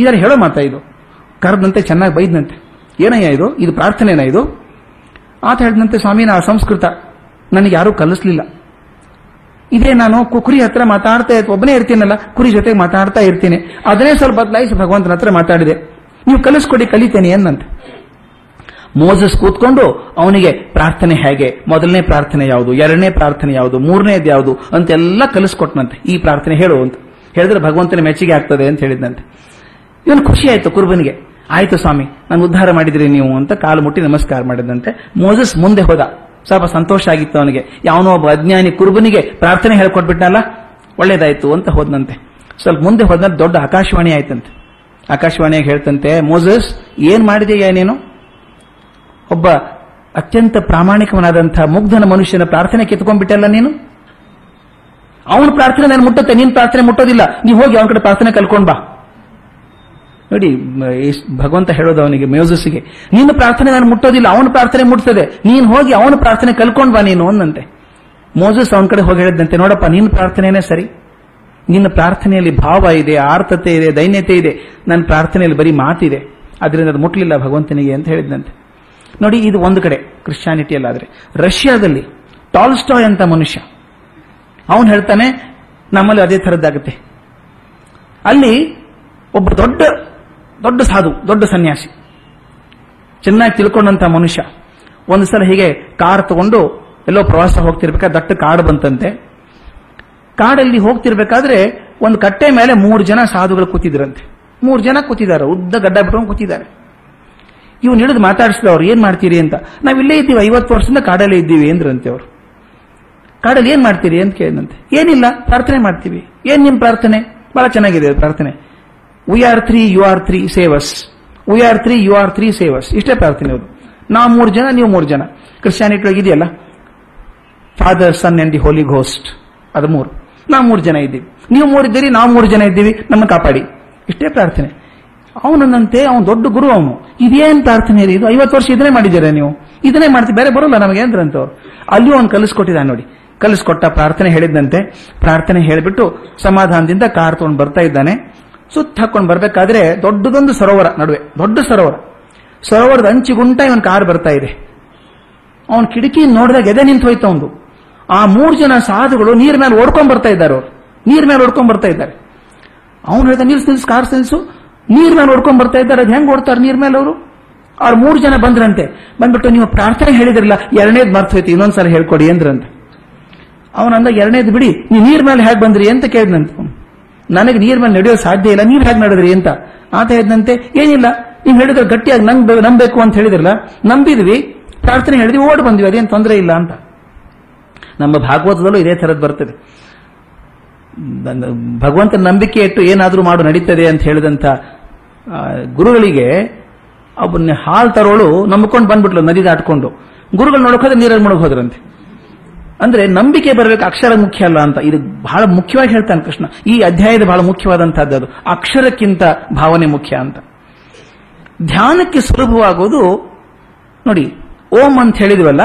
Speaker 1: ಇದರ ಹೇಳೋ ಮಾತಾ ಇದು? ಕರೆದಂತೆ ಚೆನ್ನಾಗಿ ಬೈದ್ನಂತೆ. ಏನಯ್ಯ ಇದು? ಇದು ಪ್ರಾರ್ಥನೆನ ಇದು? ಆತ ಹೇಳಿದಂತೆ ಸ್ವಾಮಿ, ನಾ ಸಂಸ್ಕೃತ. ನನಗೆ ಯಾರೂ ಕಲಿಸ್ಲಿಲ್ಲ. ಇದೇ ನಾನು ಕುರಿ ಹತ್ರ ಮಾತಾಡ್ತಾ ಒಬ್ಬನೇ ಇರ್ತೀನಲ್ಲ, ಕುರಿ ಜೊತೆಗೆ ಮಾತಾಡ್ತಾ ಇರ್ತೀನಿ. ಅದನ್ನೇ ಸ್ವಲ್ಪ ಬದಲಾಯಿಸಿ ಭಗವಂತನ ಹತ್ರ ಮಾತಾಡಿದೆ. ನೀವು ಕಲಿಸ್ಕೊಡಿ, ಕಲಿತೇನೆ ಅನ್ನಂತೆ ಮೋಸಸ್ ಕೂತ್ಕೊಂಡು ಅವನಿಗೆ ಪ್ರಾರ್ಥನೆ ಹೇಗೆ? ಮೊದಲನೇ ಪ್ರಾರ್ಥನೆ ಯಾವುದು? ಎರಡನೇ ಪ್ರಾರ್ಥನೆ ಯಾವುದು? ಮೂರನೇದು ಯಾವುದು? ಅಂತೆಲ್ಲ ಕಲಿಸ್ಕೊಟ್ನಂತೆ. ಈ ಪ್ರಾರ್ಥನೆ ಹೇಳು ಅಂತ. ಹೇಳಿದ್ರೆ ಭಗವಂತನ ಮೆಚ್ಚುಗೆ ಆಗ್ತದೆ ಅಂತ ಹೇಳಿದ್ನಂತೆ. ಇವನು ಖುಷಿ ಆಯ್ತು ಕುರುಬನಿಗೆ. ಆಯ್ತು ಸ್ವಾಮಿ, ನಾನು ಉದ್ಧಾರ ಮಾಡಿದ್ರಿ ನೀವು ಅಂತ ಕಾಲು ಮುಟ್ಟಿ ನಮಸ್ಕಾರ ಮಾಡಿದಂತೆ. ಮೋಸಸ್ ಮುಂದೆ ಹೋದ. ಸ್ವಲ್ಪ ಸಂತೋಷ ಆಗಿತ್ತು ಅವನಿಗೆ. ಯಾವನೋ ಒಬ್ಬ ಅಜ್ಞಾನಿ ಕುರುಬನಿಗೆ ಪ್ರಾರ್ಥನೆ ಹೇಳ್ಕೊಟ್ಬಿಟ್ನಲ್ಲ, ಒಳ್ಳೇದಾಯ್ತು ಅಂತ ಹೋದ್ನಂತೆ. ಸ್ವಲ್ಪ ಮುಂದೆ ಹೋದ ದೊಡ್ಡ ಆಕಾಶವಾಣಿ ಆಯ್ತಂತೆ. ಆಕಾಶವಾಣಿಯಾಗಿ ಹೇಳ್ತಂತೆ, ಮೋಸಸ್, ಏನ್ ಮಾಡಿದೆಯಾ ನೀನು? ಒಬ್ಬ ಅತ್ಯಂತ ಪ್ರಾಮಾಣಿಕವನಾದಂತಹ ಮುಗ್ಧನ ಮನುಷ್ಯನ ಪ್ರಾರ್ಥನೆ ಕಿತ್ಕೊಂಡ್ಬಿಟ್ಟಲ್ಲ ನೀನು? ಅವನು ಪ್ರಾರ್ಥನೆ ನಾನು ಮುಟ್ಟುತ್ತೆ, ನೀನು ಪ್ರಾರ್ಥನೆ ಮುಟ್ಟೋದಿಲ್ಲ. ನೀವು ಹೋಗಿ ಅವನ ಕಡೆ ಪ್ರಾರ್ಥನೆ ಕಲ್ಕೊಂಡ್ ಬಾ. ನೋಡಿ ಭಗವಂತ ಹೇಳೋದು ಅವನಿಗೆ ಮ್ಯೂಸಸ್ಗೆ ನಿನ್ನ ಪ್ರಾರ್ಥನೆ ನಾನು ಮುಟ್ಟೋದಿಲ್ಲ, ಅವನ ಪ್ರಾರ್ಥನೆ ಮುಟ್ತದೆ. ನೀನು ಹೋಗಿ ಅವನ ಪ್ರಾರ್ಥನೆ ಕಲ್ಕೊಂಡ್ ಬಾ ನೀನು, ಅಂದಂತೆ. ಮೋಸಸ್ ಅವನ ಕಡೆ ಹೋಗಿ ಹೇಳಿದಂತೆ, ನೋಡಪ್ಪ ನಿನ್ನ ಪ್ರಾರ್ಥನೆನೇ ಸರಿ. ನಿನ್ನ ಪ್ರಾರ್ಥನೆಯಲ್ಲಿ ಭಾವ ಇದೆ, ಆರ್ತತೆ ಇದೆ, ದೈನ್ಯತೆ ಇದೆ. ನನ್ನ ಪ್ರಾರ್ಥನೆಯಲ್ಲಿ ಬರೀ ಮಾತಿದೆ. ಅದರಿಂದ ಅದು ಮುಟ್ಲಿಲ್ಲ ಭಗವಂತನಿಗೆ, ಅಂತ ಹೇಳಿದಂತೆ. ನೋಡಿ, ಇದು ಒಂದು ಕಡೆ ಕ್ರಿಶ್ಚಾನಿಟಿಯಲ್ಲಾದರೆ ರಷ್ಯಾದಲ್ಲಿ ಟಾಲ್ಸ್ಟಾಯ್ ಅಂತ ಮನುಷ್ಯ, ಅವನು ಹೇಳ್ತಾನೆ, ನಮ್ಮಲ್ಲಿ ಅದೇ ಥರದ್ದಾಗುತ್ತೆ. ಅಲ್ಲಿ ಒಬ್ಬ ದೊಡ್ಡ ದೊಡ್ಡ ಸಾಧು, ದೊಡ್ಡ ಸನ್ಯಾಸಿ, ಚೆನ್ನಾಗಿ ತಿಳ್ಕೊಂಡಂತ ಮನುಷ್ಯ, ಒಂದು ಸಲ ಹೀಗೆ ಕಾರ್ ತಗೊಂಡು ಎಲ್ಲೋ ಪ್ರವಾಸ ಹೋಗ್ತಿರ್ಬೇಕಾದ್ರೆ ದಟ್ಟ ಕಾಡು ಬಂತಂತೆ. ಕಾಡಲ್ಲಿ ಹೋಗ್ತಿರ್ಬೇಕಾದ್ರೆ ಒಂದು ಕಟ್ಟೆ ಮೇಲೆ ಮೂರು ಜನ ಸಾಧುಗಳು ಕೂತಿದ್ರಂತೆ. ಮೂರು ಜನ ಕೂತಿದ್ದಾರೆ, ಉದ್ದ ಗಡ್ಡ ಬಿಟ್ಕೊಂಡು ಕೂತಿದ್ದಾರೆ. ಇವನು ಹಿಡಿದು ಮಾತಾಡಿಸಿದ ಅವ್ರು, ಏನ್ ಮಾಡ್ತೀರಿ ಅಂತ? ನಾವ್ ಇಲ್ಲೇ ಇದ್ದೀವಿ, ಐವತ್ತು ವರ್ಷದಿಂದ ಕಾಡಲ್ಲೇ ಇದ್ದೀವಿ ಅಂದ್ರಂತೆ ಅವರು. ಕಾಡಲ್ಲಿ ಏನ್ ಮಾಡ್ತೀರಿ? ಅಂತ ಕೇಳಿದಂತೆ ಏನಿಲ್ಲ, ಪ್ರಾರ್ಥನೆ ಮಾಡ್ತೀವಿ. ಏನ್ ನಿಮ್ ಪ್ರಾರ್ಥನೆ? ಬಹಳ ಚೆನ್ನಾಗಿದೆ ಪ್ರಾರ್ಥನೆ. We are three you are three save us we are three you are three save us ಇಷ್ಟೇ ಪ್ರಾರ್ಥನೆ ಅವರು. ನಾವು ಮೂರು ಜನ, ನೀವು ಮೂರು ಜನ. ಕ್ರಿಶ್ಚಿಯಾನಿಟಿ ಒಳಗೆ ಇದೆಯಲ್ಲ father son and the holy ghost ಅದು ಮೂರು. ನಾವು ಮೂರು ಜನ ಇದ್ದೀವಿ. ನೀವು ಮೂರಿದ್ದೀರಿ ನಾವು ಮೂರು ಜನ ಇದ್ದೀವಿ ನಮ್ಮ ಕಾಪಾಡಿ. ಇಷ್ಟೇ ಪ್ರಾರ್ಥನೆ. ಅವನಂತೆ ಅವನು ದೊಡ್ಡ ಗುರು ಅವನು. ಇದೇನ್ ಪ್ರಾರ್ಥನೆ ರೀ ಇದು? ಐವತ್ತು ವರ್ಷ ಇದನ್ನೇ ಮಾಡಿದ್ದೀರಾ ನೀವು? ಇದನ್ನೇ ಮಾಡ್ತೀವಿ ಬೇರೆ ಬರೋಲ್ಲ ನಮಗೆ ಅಂದ್ರಂತವ್ರು ಅಲ್ಲಿಯೂ ಅವ್ನು ಕಲಿಸ್ಕೊಟ್ಟಿದ್ದಾನೆ ನೋಡಿ. ಕಲಿಸ್ಕೊಟ್ಟ ಪ್ರಾರ್ಥನೆ ಹೇಳಿದಂತೆ ಪ್ರಾರ್ಥನೆ ಹೇಳಿಬಿಟ್ಟು ಸಮಾಧಾನದಿಂದ ಕಾರ್ ತಗೊಂಡು ಬರ್ತಾ ಇದ್ದಾನೆ. ಸುತ್ತ ಹಾಕೊಂಡು ಬರ್ಬೇಕಾದ್ರೆ ದೊಡ್ಡದೊಂದು ಸರೋವರ ನಡುವೆ. ದೊಡ್ಡ ಸರೋವರ. ಸರೋವರದ ಅಂಚಿಗುಂಟ ಇವನ್ ಕಾರ್ ಬರ್ತಾ ಇದೆ. ಅವನ ಕಿಟಕಿ ನೋಡಿದಾಗ ಎದೆ ನಿಂತು ಹೋಯ್ತು ಅವನು ಆ ಮೂರು ಜನ ಸಾಧುಗಳು ನೀರ್ ಮೇಲೆ ಓಡ್ಕೊಂಡ್ ಬರ್ತಾ ಇದ್ದಾರೆ ಅವ್ರು. ನೀರ್ ಮೇಲೆ ಓಡ್ಕೊಂಡ್ ಬರ್ತಾ ಇದ್ದಾರೆ. ಅವನು ಹೇಳ್ದ, ನಿಲ್ಸ್ ನಿಲ್ಸ್, ಕಾರ್ ನಿಲ್ಸು. ನೀರ್ ಮೇಲೆ ಓಡ್ಕೊಂಡ್ ಬರ್ತಾ ಇದ್ದಾರೆ, ಅದು ಹೆಂಗ್ ಓಡ್ತಾರೆ ನೀರ್ ಮೇಲೆ ಅವರು? ಅವ್ರು ಮೂರು ಜನ ಬಂದ್ರಂತೆ. ಬಂದ್ಬಿಟ್ಟು ನೀವು ಪ್ರಾರ್ಥನೆ ಹೇಳಿದ್ರಲ್ಲ, ಎರಡನೇದ್ ಮರ್ತು ಹೋಯ್ತು ಇನ್ನೊಂದ್ಸಲ ಹೇಳ್ಕೊಡಿ ಅಂದ್ರಂತೆ. ಅವನಂದ ಎರಡನೇದು ಬಿಡಿ ನೀವು ನೀರ್ ಮೇಲೆ ಹೇಗೆ ಬಂದ್ರಿ ಅಂತ ಕೇಳಿದಂತ ನನಗೆ ನೀರ್ ಮೇಲೆ ನಡೆಯೋ ಸಾಧ್ಯ ಇಲ್ಲ, ನೀವ್ ಹೇಗೆ ನಡೆದ್ರಿ ಅಂತ. ಆತ ಹೇಳಿದಂತೆ, ಏನಿಲ್ಲ, ನೀವು ಹೇಳಿದ್ರೆ ಗಟ್ಟಿಯಾಗಿ ನಂಬ ನಂಬಬೇಕು ಅಂತ ಹೇಳಿದ್ರಲ್ಲ, ನಂಬಿದ್ವಿ, ಪ್ರಾರ್ಥನೆ ಹೇಳಿದ್ವಿ, ಓಡ್ ಬಂದ್ವಿ, ಅದೇನು ತೊಂದರೆ ಇಲ್ಲ ಅಂತ. ನಮ್ಮ ಭಾಗವತದಲ್ಲೂ ಇದೇ ತರದ್ ಬರ್ತದೆ. ಭಗವಂತನ ನಂಬಿಕೆ ಇಟ್ಟು ಏನಾದರೂ ಮಾಡು, ನಡೀತದೆ ಅಂತ ಹೇಳಿದಂತ ಗುರುಗಳಿಗೆ ಒಬ್ಬನ್ನ ಹಾಲ್ ತರೋಳು ನಂಬಿಕೊಂಡು ಬಂದ್ಬಿಟ್ಲು, ನದಿ ದಾಟ್ಕೊಂಡು. ಗುರುಗಳು ನೋಡೋಕೆ ನೀರಲ್ಲಿ ಮುಳುಗೋದ್ರಂತೆ ಅಂದ್ರೆ ನಂಬಿಕೆ ಬರಬೇಕು, ಅಕ್ಷರ ಮುಖ್ಯ ಅಲ್ಲ ಅಂತ. ಇದು ಬಹಳ ಮುಖ್ಯವಾಗಿ ಹೇಳ್ತಾನೆ ಕೃಷ್ಣ. ಈ ಅಧ್ಯಾಯದ ಬಹಳ ಮುಖ್ಯವಾದಂತಹದ್ದು ಅದು. ಅಕ್ಷರಕ್ಕಿಂತ ಭಾವನೆ ಮುಖ್ಯ ಅಂತ. ಧ್ಯಾನಕ್ಕೆ ಸುಲಭವಾಗೋದು, ನೋಡಿ, ಓಂ ಅಂತ ಹೇಳಿದ್ವಲ್ಲ,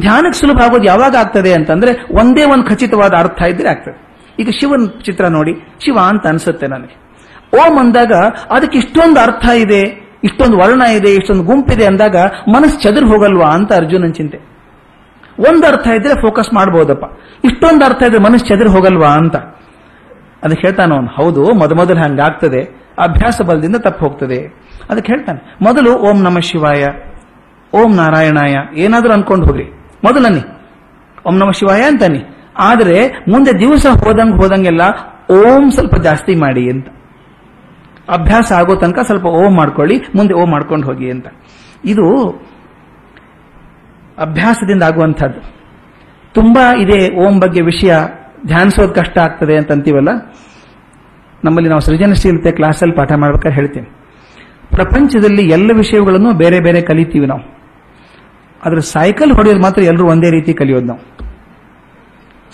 Speaker 1: ಧ್ಯಾನಕ್ಕೆ ಸುಲಭ ಆಗೋದು ಯಾವಾಗ ಆಗ್ತದೆ ಅಂತಂದ್ರೆ ಒಂದೇ ಒಂದು ಖಚಿತವಾದ ಅರ್ಥ ಇದ್ರೆ ಆಗ್ತದೆ. ಈಗ ಶಿವನ್ ಚಿತ್ರ ನೋಡಿ, ಶಿವ ಅಂತ ಅನ್ಸುತ್ತೆ ನನಗೆ. ಓಂ ಅಂದಾಗ ಅದಕ್ಕೆ ಇಷ್ಟೊಂದು ಅರ್ಥ ಇದೆ, ಇಷ್ಟೊಂದು ವರ್ಣ ಇದೆ, ಇಷ್ಟೊಂದು ಗುಂಪಿದೆ ಅಂದಾಗ ಮನಸ್ಸು ಚದುರು ಹೋಗಲ್ವಾ ಅಂತ ಅರ್ಜುನನ್ ಚಿಂತೆ. ಒಂದು ಅರ್ಥ ಇದ್ರೆ ಫೋಕಸ್ ಮಾಡಬಹುದಪ್ಪ ಇಷ್ಟೊಂದು ಅರ್ಥ ಇದ್ರೆ ಮನಸ್ಸು ಚದುರು ಹೋಗಲ್ವಾ ಅಂತ. ಅದಕ್ಕೆ ಹೇಳ್ತಾನೆ ಅವನು, ಹೌದು ಮೊದಮೊದಲು ಹಂಗಾಗ್ತದೆ, ಅಭ್ಯಾಸ ಬಲದಿಂದ ತಪ್ಪು ಹೋಗ್ತದೆ. ಅದಕ್ಕೆ ಹೇಳ್ತಾನೆ, ಮೊದಲು ಓಂ ನಮ ಶಿವಾಯ, ಓಂ ನಾರಾಯಣಾಯ, ಏನಾದರೂ ಅನ್ಕೊಂಡು ಹೋಗ್ರಿ. ಮೊದಲನ್ನಿ ಓಂ ನಮ ಶಿವಾಯ ಅಂತನಿ ಆದರೆ ಮುಂದೆ ದಿವಸ ಹೋದಂಗೆ ಹೋದಂಗೆಲ್ಲ ಓಂ ಸ್ವಲ್ಪ ಜಾಸ್ತಿ ಮಾಡಿ ಅಂತ. ಅಭ್ಯಾಸ ಆಗೋ ತನಕ ಸ್ವಲ್ಪ ಓ ಮಾಡ್ಕೊಳ್ಳಿ, ಮುಂದೆ ಓ ಮಾಡ್ಕೊಂಡು ಹೋಗಿ ಅಂತ. ಇದು ಅಭ್ಯಾಸದಿಂದ ಆಗುವಂಥದ್ದು. ತುಂಬಾ ಇದೆ ಓಂ ಬಗ್ಗೆ ವಿಷಯ, ಧ್ಯಾನಿಸೋದು ಕಷ್ಟ ಆಗ್ತದೆ ಅಂತ ಅಂತೀವಲ್ಲ? ನಮ್ಮಲ್ಲಿ ನಾವು ಸೃಜನಶೀಲತೆ ಕ್ಲಾಸಲ್ಲಿ ಪಾಠ ಮಾಡ್ಬೇಕಾದ್ರೆ ಹೇಳ್ತೀನಿ. ಪ್ರಪಂಚದಲ್ಲಿ ಎಲ್ಲ ವಿಷಯಗಳನ್ನು ಬೇರೆ ಬೇರೆ ಕಲಿತೀವಿ ನಾವು. ಆದ್ರೆ ಸೈಕಲ್ ಹೊಡೆಯೋದು ಮಾತ್ರ ಎಲ್ಲರೂ ಒಂದೇ ರೀತಿ ಕಲಿಯೋದು ನಾವು.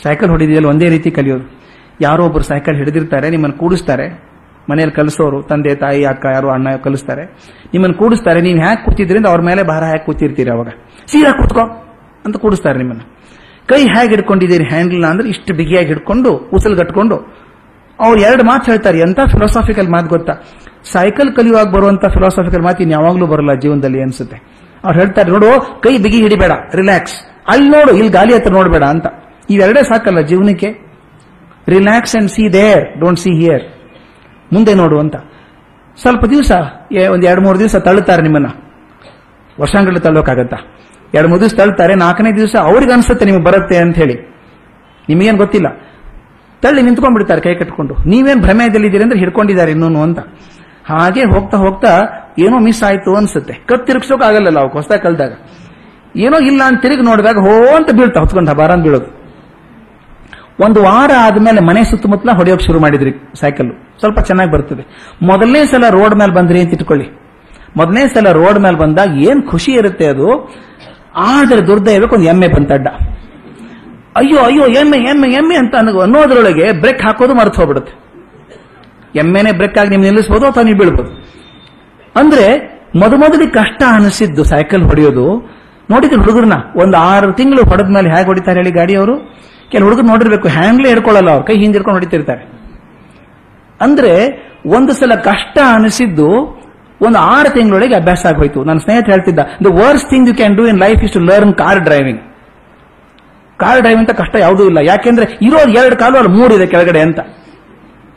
Speaker 1: ಸೈಕಲ್ ಹೊಡೆದಿದೆಯಲ್ಲ ಒಂದೇ ರೀತಿ ಕಲಿಯೋದು. ಯಾರೋ ಒಬ್ಬರು ಸೈಕಲ್ ಹಿಡಿದಿರ್ತಾರೆ, ನಿಮ್ಮನ್ನು ಕೂಡಿಸ್ತಾರೆ. ಮನೆಯಲ್ಲಿ ಕಲಿಸೋರು, ತಂದೆ, ತಾಯಿ, ಅಕ್ಕ, ಯಾರು, ಅಣ್ಣ ಕಲಿಸ್ತಾರೆ. ನಿಮ್ಮನ್ನು ಕೂಡಿಸ್ತಾರೆ. ನೀವು ಹ್ಯಾಕ್ ಕೂತಿದ್ರಿಂದ ಅವ್ರ ಮೇಲೆ ಭಾರ ಹ್ಯಾಕ್ ಕೂತಿರ್ತೀರಿ ಅವಾಗ. ಸೀರಾ ಕೂತ್ಕೋ ಅಂತ ಕೂಡಿಸ್ತಾರೆ ನಿಮ್ಮನ್ನು. ಕೈ ಹೇಗೆ ಹಿಡ್ಕೊಂಡಿದ್ದೀರಿ ಹ್ಯಾಂಡಲ್ ಅಂದ್ರೆ ಇಷ್ಟು ಬಿಗಿಯಾಗಿ ಹಿಡ್ಕೊಂಡು, ಉಸಲ್ ಕಟ್ಕೊಂಡು. ಅವ್ರು ಎರಡು ಮಾತು ಹೇಳ್ತಾರೆ, ಎಂತ ಫಿಲಾಸಾಫಿಕಲ್ ಮಾತು ಗೊತ್ತಾ? ಸೈಕಲ್ ಕಲಿಯುವಾಗ ಬರುವಂತ ಫಿಲಾಸಾಫಿಕಲ್ ಮಾತು ಇನ್ ಯಾವಾಗ್ಲೂ ಬರಲ್ಲ ಜೀವನದಲ್ಲಿ ಅನ್ಸುತ್ತೆ. ಅವ್ರು ಹೇಳ್ತಾರೆ, ನೋಡು, ಕೈ ಬಿಗಿ ಹಿಡಿಬೇಡ ರಿಲ್ಯಾಕ್ಸ್ ಅಲ್ಲಿ ನೋಡು, ಇಲ್ಲಿ ಗಾಲಿ ಹತ್ರ ನೋಡಬೇಡ ಅಂತ. ಇವೆರಡೇ ಸಾಕಲ್ಲ ಜೀವನಕ್ಕೆ. Relax and see there don't see here ಮುಂದೆ ನೋಡು ಅಂತ. ಸ್ವಲ್ಪ ದಿವಸ ಒಂದು ಎರಡು ಮೂರು ದಿವಸ ತಳ್ಳುತ್ತಾರೆ ನಿಮ್ಮನ್ನ. ವರ್ಷಾಂಗಗಳು ತಳ್ಳೋಕ್ಕಾಗತ್ತಾ? ಎರಡು ಮೂರು ದಿವಸ ತಳ್ತಾರೆ ನಾಲ್ಕನೇ ದಿವಸ ಅವ್ರಿಗೆ ಅನ್ಸುತ್ತೆ ನಿಮಗೆ ಬರುತ್ತೆ ಅಂತ ಹೇಳಿ. ನಿಮಗೇನು ಗೊತ್ತಿಲ್ಲ. ತಳ್ಳಿ ನಿಂತ್ಕೊಂಡ್ಬಿಡ್ತಾರೆ ಕೈ ಕಟ್ಕೊಂಡು. ನೀವೇನ್ ಭ್ರಮೆಯಲ್ಲಿದ್ದೀರಿ ಅಂದ್ರೆ ಹಿಡ್ಕೊಂಡಿದ್ದಾರೆ ಇನ್ನೂನು ಅಂತ. ಹಾಗೆ ಹೋಗ್ತಾ ಹೋಗ್ತಾ ಏನೋ ಮಿಸ್ ಆಯ್ತು ಅನ್ಸುತ್ತೆ. ಕತ್ ತಿರುಗಿಸೋಕೆ ಆಗಲ್ಲ ನಾವು ಹೊಸ ಕಲ್ದಾಗ. ಏನೋ ಇಲ್ಲ ಅಂತ ತಿರುಗಿ ನೋಡಿದಾಗ ಹೋ ಅಂತ ಬೀಳ್ತಾ, ಹೊತ್ಕೊಂಡ ಬಾರ ಅಂತ ಬೀಳೋದು. ಒಂದು ವಾರ ಆದ್ಮೇಲೆ ಮನೆ ಸುತ್ತಮುತ್ತಲ ಹೊಡೆಯೋಕೆ ಶುರು ಮಾಡಿದ್ರಿ ಸೈಕಲ್ ಸ್ವಲ್ಪ ಚೆನ್ನಾಗಿ ಬರ್ತದೆ. ಮೊದಲನೇ ಸಲ ರೋಡ್ ಮೇಲೆ ಬಂದ್ರಿ ಅಂತ ಇಟ್ಕೊಳ್ಳಿ. ಮೊದಲನೇ ಸಲ ರೋಡ್ ಮೇಲೆ ಬಂದಾಗ ಏನ್ ಖುಷಿ ಇರುತ್ತೆ ಅದು? ಆದ್ರೆ ದುರ್ದೈವಕ್ಕೆ ಒಂದು ಎಮ್ಮೆ ಬಂತಡ್ಡ. ಅಯ್ಯೋ ಅಯ್ಯೋ, ಎಮ್ಮೆ ಎಮ್ಮೆ ಎಮ್ಮೆ ಅಂತ ಅನ್ನೋ- ಅನ್ನೋದ್ರೊಳಗೆ ಬ್ರೇಕ್ ಹಾಕೋದು ಮರ್ತು ಹೋಗ್ಬಿಡುತ್ತೆ. ಎಮ್ಮೆನೆ ಬ್ರೇಕ್ ಆಗಿ ನಿಮ್ಗೆ ನಿಲ್ಲಿಸಬಹುದು ಅಥವಾ ನೀವು ಬೀಳ್ಬೋದು. ಅಂದ್ರೆ ಮೊದಮೊದಲಿಗೆ ಕಷ್ಟ ಅನಿಸಿದ್ದು ಸೈಕಲ್ ಹೊಡೆಯೋದು. ನೋಡಿದ್ರೆ ಹುಡುಗರನ್ನ? ಒಂದು ಆರು ತಿಂಗಳು ಹೊಡೆದ ಮೇಲೆ ಹೇಗೆ ಹೊಡಿತಾರೆ ಹೇಳಿ ಗಾಡಿಯವರು? ಕೆಲವು ಹುಡುಗರು ನೋಡಿರ್ಬೇಕು ಹ್ಯಾಂಡ್ಲೇ ಹಿಡ್ಕೊಳ್ಳಲ್ಲ ಅವ್ರ, ಕೈ ಹಿಂದಿರ್ಕೊಂಡು ಹೊಡಿತಿರ್ತಾರೆ. ಅಂದ್ರೆ, ಒಂದು ಸಲ ಕಷ್ಟ ಅನಿಸಿದ್ದು, ಒಂದು ಆರು ತಿಂಗಳೊಳಗೆ ಅಭ್ಯಾಸ ಆಗೋಯ್ತು. ನನ್ನ ಸ್ನೇಹಿತ ಹೇಳ್ತಿದ್ದ the worst thing you can do in life is to learn car driving car driving ಅಂತ ಕಷ್ಟ ಯಾವುದೂ ಇಲ್ಲ. ಯಾಕೆಂದ್ರೆ, ಇರೋದು ಎರಡು ಕಾಲು ಅಲ್ಲಿ ಇದೆ ಕೆಳಗಡೆ ಅಂತ.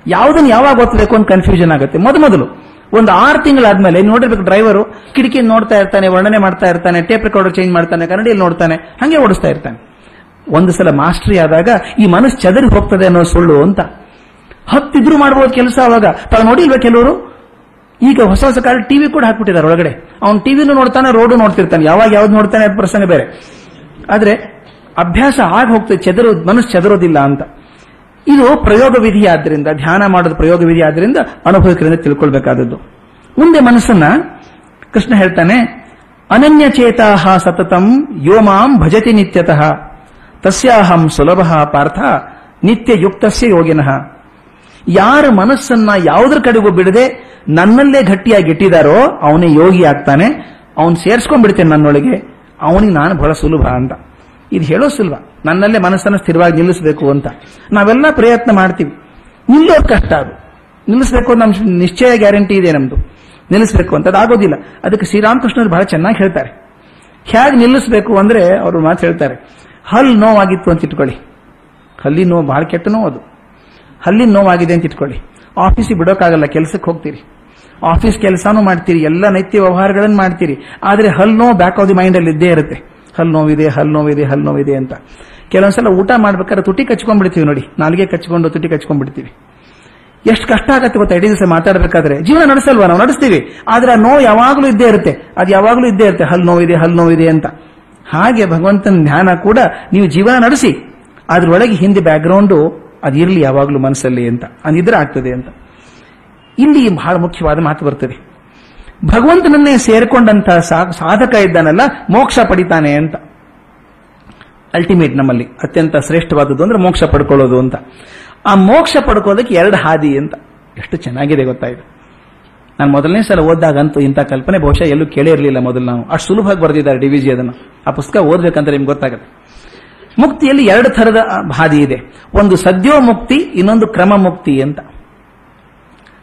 Speaker 1: ಯಾವುದನ್ನು ಯಾವಾಗ ಗೊತ್ತಬೇಕು ಅಂತ ಕನ್ಫ್ಯೂಷನ್ ಆಗುತ್ತೆ. ಮೊದ ಮೊದಲು. ಒಂದು ಆರು ತಿಂಗಳಾದ್ಮೇಲೆ ನೋಡಿರ್ಬೇಕು ಡ್ರೈವರು ಕಿಟಕಿ ನೋಡ್ತಾ ಇರ್ತಾನೆ, ವರ್ಣನೆ ಮಾಡ್ತಾ ಇರ್ತಾನೆ ಟೇಪ್ ರೆಕಾರ್ಡರ್ ಚೇಂಜ್ ಮಾಡ್ತಾನೆ, ಕನ್ನಡಿಯಲ್ಲಿ ನೋಡ್ತಾನೆ, ಹಂಗೆ ಓಡಿಸ್ತಾ ಇರ್ತಾನೆ. ಒಂದು ಸಲ ಮಾಸ್ಟ್ರಿ ಆದಾಗ ಈ ಮನಸ್ಸು ಚದರಿ ಹೋಗ್ತದೆ ಅನ್ನೋ ಸುಳ್ಳು ಅಂತ. ಹತ್ತಿದ್ರು ಮಾಡಬಹುದು ಕೆಲಸ ಅವಾಗ. ತಾವು ನೋಡಿಲ್ವಾ ಕೆಲವರು? ಈಗ ಹೊಸ ಹೊಸ ಕಾಲ ಟಿವಿ ಕೂಡ ಹಾಕ್ಬಿಟ್ಟಿದ್ದಾರೆ ಒಳಗಡೆ. ಅವ್ನು ಟಿವಿನೂ ನೋಡ್ತಾನೆ, ರೋಡು ನೋಡ್ತಿರ್ತಾನೆ. ಯಾವಾಗ ಯಾವ್ದು ನೋಡ್ತಾನೆ ಅದ್ ಪ್ರಸಂಗ ಬೇರೆ. ಆದ್ರೆ ಅಭ್ಯಾಸ ಆಗ ಹೋಗ್ತದೆ, ಚದರು, ಮನಸ್ಸು ಚದರೋದಿಲ್ಲ ಅಂತ. ಇದು ಪ್ರಯೋಗ ವಿಧಿ ಆದ್ರಿಂದ, ಧ್ಯಾನ ಮಾಡೋದು ಪ್ರಯೋಗ ವಿಧಿ ಆದ್ರಿಂದ ಅನುಭವಿಕರಿಂದ ತಿಳ್ಕೊಳ್ಬೇಕಾದದ್ದು. ಮುಂದೆ ಮನಸ್ಸನ್ನ, ಕೃಷ್ಣ ಹೇಳ್ತಾನೆ ಅನನ್ಯ ಚೇತಾಹ ಸತತಂ ಯೋಮಾಂ ಭಜತಿ ನಿತ್ಯತಃ. ತಸ್ಯಾಹಂ ಸುಲಭ ಪಾರ್ಥ ನಿತ್ಯ ಯುಕ್ತಸ್ಯ ಯೋಗಿನಃ. ಯಾರ ಮನಸ್ಸನ್ನ ಯಾವುದ್ರ ಕಡೆಗೂ ಬಿಡದೆ ನನ್ನಲ್ಲೇ ಗಟ್ಟಿಯಾಗಿ ಇಟ್ಟಿದಾರೋ ಅವನೇ ಯೋಗಿ ಆಗ್ತಾನೆ, ಅವನ್ ಸೇರ್ಸ್ಕೊಂಡ್ಬಿಡ್ತೇನೆ ನನ್ನೊಳಗೆ, ಅವನಿಗೆ ನಾನು ಬಹಳ ಸುಲಭ ಅಂತ. ಇದು ಹೇಳೋ ಸುಲಭ ನನ್ನಲ್ಲೇ ಮನಸ್ಸನ್ನು ಸ್ಥಿರವಾಗಿ ನಿಲ್ಲಿಸಬೇಕು ಅಂತ. ನಾವೆಲ್ಲ ಪ್ರಯತ್ನ ಮಾಡ್ತೀವಿ. ನಿಲ್ಲೋದು ಕಷ್ಟ ಅದು. ನಿಲ್ಲಿಸಬೇಕು ಅಂತ ನಮ್ ನಿಶ್ಚಯ ಗ್ಯಾರಂಟಿ ಇದೆ ನಮ್ದು. ನಿಲ್ಲಿಸಬೇಕು ಅಂತ. ಅದಾಗೋದಿಲ್ಲ. ಅದಕ್ಕೆ ಶ್ರೀರಾಮಕೃಷ್ಣರು ಬಹಳ ಚೆನ್ನಾಗಿ ಹೇಳ್ತಾರೆ. ಹೇಗೆ ನಿಲ್ಲಿಸಬೇಕು ಅಂದ್ರೆ ಅವರು ಮಾತು ಹೇಳ್ತಾರೆ. ಹಲ್ ನೋವಾಗಿತ್ತು ಅಂತ ಇಟ್ಕೊಳ್ಳಿ. ಹಲ್ಲಿ ನೋವು ಬಹಳ ಕೆಟ್ಟ ನೋವು ಅದು. ಹಲ್ಲಿನ ನೋವಾಗಿದೆ ಅಂತ ಇಟ್ಕೊಳ್ಳಿ. ಆಫೀಸಿಗೆ ಬಿಡೋಕ್ಕಾಗಲ್ಲ, ಕೆಲಸಕ್ಕೆ ಹೋಗ್ತೀರಿ. ಆಫೀಸ್ ಕೆಲಸನೂ ಮಾಡ್ತೀರಿ, ಎಲ್ಲ ನೈತ್ಯ ವ್ಯವಹಾರಗಳನ್ನು ಮಾಡ್ತೀರಿ. ಆದರೆ ಹಲ್ ನೋವು ಬ್ಯಾಕ್ ಆಫ್ ದಿ ಮೈಂಡ್ ಅಲ್ಲಿ ಇದ್ದೇ ಇರುತ್ತೆ. ಹಲ್ ನೋವಿದೆ ಹಲ್ ನೋವಿದೆ ಹಲ್ ನೋವಿದೆ ಅಂತ. ಕೆಲವೊಂದ್ಸಲ ಊಟ ಮಾಡ್ಬೇಕಾದ್ರೆ ತುಟಿ ಕಚ್ಕೊಂಡ್ಬಿಡ್ತೀವಿ ನೋಡಿ. ನಾಲ್ಗೆ ಕಚ್ಕೊಂಡು ತುಟಿ ಕಚ್ಕೊಂಡ್ಬಿಡ್ತೀವಿ. ಎಷ್ಟು ಕಷ್ಟ ಆಗತ್ತೆ ಗೊತ್ತಾ? ಇಡೀ ದಿವಸ ಮಾತಾಡಬೇಕಾದ್ರೆ. ಜೀವನ ನಡೆಸಲ್ವಾ? ನಾವು ನಡೆಸ್ತೀವಿ. ಆದ್ರೆ ಆ ನೋವು ಯಾವಾಗಲೂ ಇದ್ದೇ ಇರುತ್ತೆ. ಅದು ಯಾವಾಗಲೂ ಇದ್ದೇ ಇರುತ್ತೆ. ಹಲ್ ನೋವಿದೆ ಹಲ್ ನೋವಿದೆ ಅಂತ. ಹಾಗೆ ಭಗವಂತನ ಧ್ಯಾನ ಕೂಡ ನೀವು ಜೀವನ ನಡೆಸಿ, ಅದರೊಳಗೆ ಹಿಂದೆ ಬ್ಯಾಕ್ಗ್ರೌಂಡು ಅದಿರಲಿ ಯಾವಾಗಲೂ ಮನಸ್ಸಲ್ಲಿ ಅಂತ ಅದಿದ್ರೆ ಆಗ್ತದೆ ಅಂತ. ಇಲ್ಲಿ ಬಹಳ ಮುಖ್ಯವಾದ ಮಾತು ಬರ್ತದೆ. ಭಗವಂತನನ್ನೇ ಸೇರಿಕೊಂಡಂತಹ ಸಾಧಕ ಇದ್ದಾನಲ್ಲ, ಮೋಕ್ಷ ಪಡಿತಾನೆ ಅಂತ. ಅಲ್ಟಿಮೇಟ್ ನಮ್ಮಲ್ಲಿ, ಅತ್ಯಂತ ಶ್ರೇಷ್ಠವಾದದ್ದು ಅಂದ್ರೆ ಮೋಕ್ಷ ಪಡ್ಕೊಳ್ಳೋದು ಅಂತ. ಆ ಮೋಕ್ಷ ಪಡ್ಕೋದಕ್ಕೆ ಎರಡು ಹಾದಿ ಅಂತ. ಎಷ್ಟು ಚೆನ್ನಾಗಿದೆ ಗೊತ್ತಾಯ್ತು. ನಾನು ಮೊದಲನೇ ಸಲ ಓದ್ದಾಗಂತೂ ಇಂಥ ಕಲ್ಪನೆ ಬಹುಶಃ ಎಲ್ಲೂ ಕೇಳೇ ಇರಲಿಲ್ಲ ಮೊದಲು ನಾವು. ಅಷ್ಟು ಸುಲಭವಾಗಿ ಬರೆದಿದ್ದಾರೆ ಡಿ ವಿಜಿ ಅದನ್ನು. ಆ ಪುಸ್ತಕ ಓದಬೇಕಂತ ನಿಮ್ಗೆ ಗೊತ್ತಾಗುತ್ತೆ. ಮುಕ್ತಿಯಲ್ಲಿ ಎರಡು ಥರದ ಹಾದಿ ಇದೆ. ಒಂದು ಸದ್ಯೋ ಮುಕ್ತಿ, ಇನ್ನೊಂದು ಕ್ರಮ ಮುಕ್ತಿ ಅಂತ.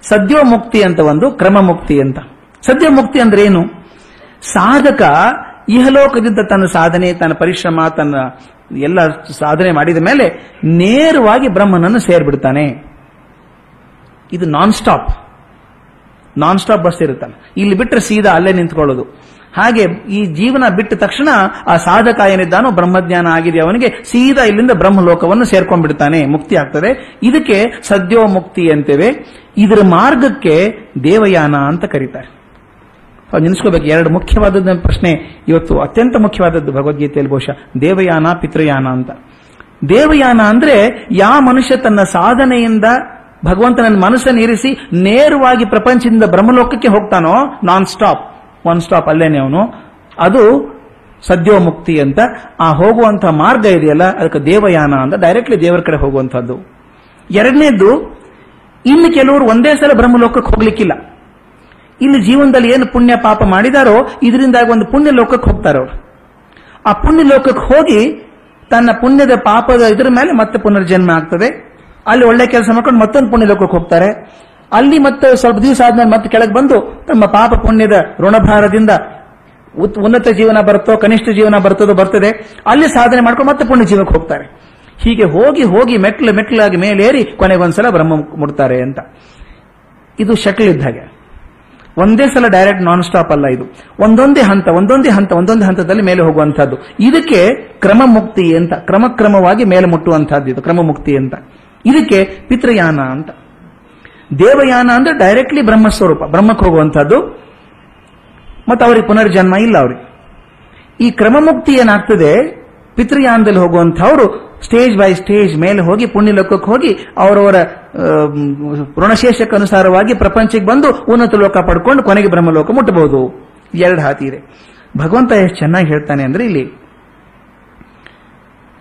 Speaker 1: ಸದ್ಯೋ ಮುಕ್ತಿ ಅಂತ ಒಂದು, ಕ್ರಮ ಮುಕ್ತಿ ಅಂತ. ಸದ್ಯ ಮುಕ್ತಿ ಅಂದ್ರೆ ಏನು? ಸಾಧಕ ಇಹಲೋಕದಿಂದ ತನ್ನ ಸಾಧನೆ, ತನ್ನ ಪರಿಶ್ರಮ, ತನ್ನ ಎಲ್ಲ ಸಾಧನೆ ಮಾಡಿದ ಮೇಲೆ ನೇರವಾಗಿ ಬ್ರಹ್ಮನನ್ನು ಸೇರ್ಬಿಡ್ತಾನೆ. ಇದು non stop non stop bus ಇರುತ್ತಲ್ಲ. ಇಲ್ಲಿ ಬಿಟ್ಟರೆ ಸೀದಾ ಅಲ್ಲೇ ನಿಂತ್ಕೊಳ್ಳೋದು. ಹಾಗೆ ಈ ಜೀವನ ಬಿಟ್ಟ ತಕ್ಷಣ ಆ ಸಾಧಕ ಏನಿದ್ದಾನೋ ಬ್ರಹ್ಮಜ್ಞಾನ ಆಗಿದೆ ಅವನಿಗೆ, ಸೀದಾ ಇಲ್ಲಿಂದ ಬ್ರಹ್ಮಲೋಕವನ್ನು ಸೇರ್ಕೊಂಡ್ಬಿಡ್ತಾನೆ ಮುಕ್ತಿ ಆಗ್ತದೆ. ಇದಕ್ಕೆ ಸದ್ಯೋ ಮುಕ್ತಿ ಅಂತೇವೆ ಇದರ ಮಾರ್ಗಕ್ಕೆ ದೇವಯಾನ ಅಂತ ಕರೀತಾರೆ. ನೆನೆಸ್ಕೋಬೇಕು, ಎರಡು ಮುಖ್ಯವಾದದ್ದು ಪ್ರಶ್ನೆ ಇವತ್ತು, ಅತ್ಯಂತ ಮುಖ್ಯವಾದದ್ದು ಭಗವದ್ಗೀತೆಯಲ್ಲಿ ಬಹುಶಃ, ದೇವಯಾನ ಪಿತೃಯಾನ ಅಂತ. ದೇವಯಾನ ಅಂದ್ರೆ ಯಾವ ಮನುಷ್ಯ ತನ್ನ ಸಾಧನೆಯಿಂದ ಭಗವಂತ ನನ್ನ ಮನಸ್ಸನ್ನು ಇರಿಸಿ ನೇರವಾಗಿ ಪ್ರಪಂಚದಿಂದ ಬ್ರಹ್ಮಲೋಕಕ್ಕೆ ಹೋಗ್ತಾನೋ ನಾನ್ ಸ್ಟಾಪ್ ಒನ್ ಸ್ಟಾಪ್ ಅಲ್ಲೇನೆ ಅವನು. ಅದು ಸದ್ಯೋಮುಕ್ತಿ ಅಂತ. ಆ ಹೋಗುವಂತಹ ಮಾರ್ಗ ಇದೆಯಲ್ಲ, ಅದಕ್ಕೆ ದೇವಯಾನ ಅಂತ ಡೈರೆಕ್ಟ್ಲಿ ದೇವರ ಕಡೆ ಹೋಗುವಂತಹದ್ದು ಎರಡನೇದು ಇನ್ನು ಕೆಲವರು ಒಂದೇ ಸಲ ಬ್ರಹ್ಮಲೋಕಕ್ಕೆ ಹೋಗ್ಲಿಕ್ಕಿಲ್ಲ. ಇಲ್ಲಿ ಜೀವನದಲ್ಲಿ ಏನು ಪುಣ್ಯ ಪಾಪ ಮಾಡಿದಾರೋ, ಇದರಿಂದಾಗಿ ಒಂದು ಪುಣ್ಯ ಲೋಕಕ್ಕೆ ಹೋಗ್ತಾರೆ ಅವರು. ಆ ಪುಣ್ಯ ಲೋಕಕ್ಕೆ ಹೋಗಿ ತನ್ನ ಪುಣ್ಯದ ಪಾಪದ ಇದರ ಮೇಲೆ ಮತ್ತೆ ಪುನರ್ಜನ್ಮ ಆಗ್ತದೆ. ಅಲ್ಲಿ ಒಳ್ಳೆ ಕೆಲಸ ಮಾಡ್ಕೊಂಡು ಮತ್ತೊಂದು ಪುಣ್ಯ ಲೋಕಕ್ಕೆ ಹೋಗ್ತಾರೆ. ಅಲ್ಲಿ ಮತ್ತೆ ಸ್ವಲ್ಪ ದಿವಸ ಆದ್ಮೇಲೆ ಮತ್ತೆ ಕೆಳಗೆ ಬಂದು ತಮ್ಮ ಪಾಪ ಪುಣ್ಯದ ಋಣಭಾರದಿಂದ ಉನ್ನತ ಜೀವನ ಬರುತ್ತೋ, ಕನಿಷ್ಠ ಜೀವನ ಬರ್ತದೋ ಬರ್ತದೆ. ಅಲ್ಲಿ ಸಾಧನೆ ಮಾಡ್ಕೊಂಡು ಮತ್ತೆ ಪುಣ್ಯ ಜೀವಕ್ಕೆ ಹೋಗ್ತಾರೆ. ಹೀಗೆ ಹೋಗಿ ಹೋಗಿ ಮೆಟ್ಲು ಮೆಟ್ಲಾಗಿ ಮೇಲೇರಿ ಕೊನೆಗೊಂದ್ಸಲ ಬ್ರಹ್ಮ ಮುಡ್ತಾರೆ ಅಂತ. ಇದು ಶಟ್ಲ್ ಇದ್ದ ಹಾಗೆ. ಒಂದೇ ಸಲ ಡೈರೆಕ್ಟ್ ನಾನ್ ಸ್ಟಾಪ್ ಅಲ್ಲ ಇದು. ಒಂದೊಂದೇ ಹಂತ ಒಂದೊಂದೇ ಹಂತ, ಒಂದೊಂದೇ ಹಂತದಲ್ಲಿ ಮೇಲೆ ಹೋಗುವಂತಹದ್ದು ಇದಕ್ಕೆ ಕ್ರಮ ಮುಕ್ತಿ ಅಂತ, ಕ್ರಮಕ್ರಮವಾಗಿ ಮೇಲೆ ಮುಟ್ಟುವಂತಹದ್ದು ಇದು, ಕ್ರಮ ಮುಕ್ತಿ ಅಂತ. ಇದಕ್ಕೆ ಪಿತೃಯಾನ ಅಂತ. ದೇವಯಾನ ಅಂದ್ರೆ ಡೈರೆಕ್ಟ್ಲಿ ಬ್ರಹ್ಮಸ್ವರೂಪ, ಬ್ರಹ್ಮಕ್ಕೆ ಹೋಗುವಂತಹದ್ದು ಮತ್ತು ಅವ್ರಿಗೆ ಪುನರ್ಜನ್ಮ ಇಲ್ಲ ಅವ್ರಿಗೆ. ಈ ಕ್ರಮ ಮುಕ್ತಿ ಏನಾಗ್ತದೆ? ಪಿತೃಯಾನದಲ್ಲಿ ಹೋಗುವಂಥವ್ರು ಸ್ಟೇಜ್ ಬೈ ಸ್ಟೇಜ್ ಮೇಲೆ ಹೋಗಿ, ಪುಣ್ಯಲೋಕಕ್ಕೆ ಹೋಗಿ, ಅವರವರ ಋಣಶೇಷಕ್ಕೆ ಅನುಸಾರವಾಗಿ ಪ್ರಪಂಚಕ್ಕೆ ಬಂದು ಉನ್ನತ ಲೋಕ ಪಡ್ಕೊಂಡು ಕೊನೆಗೆ ಬ್ರಹ್ಮಲೋಕ ಮುಟ್ಟಬಹುದು. ಎರಡು ಹಾತಿ ಇದೆ ಭಗವಂತ ಎಷ್ಟು ಚೆನ್ನಾಗಿ ಹೇಳ್ತಾನೆ ಅಂದ್ರೆ ಇಲ್ಲಿ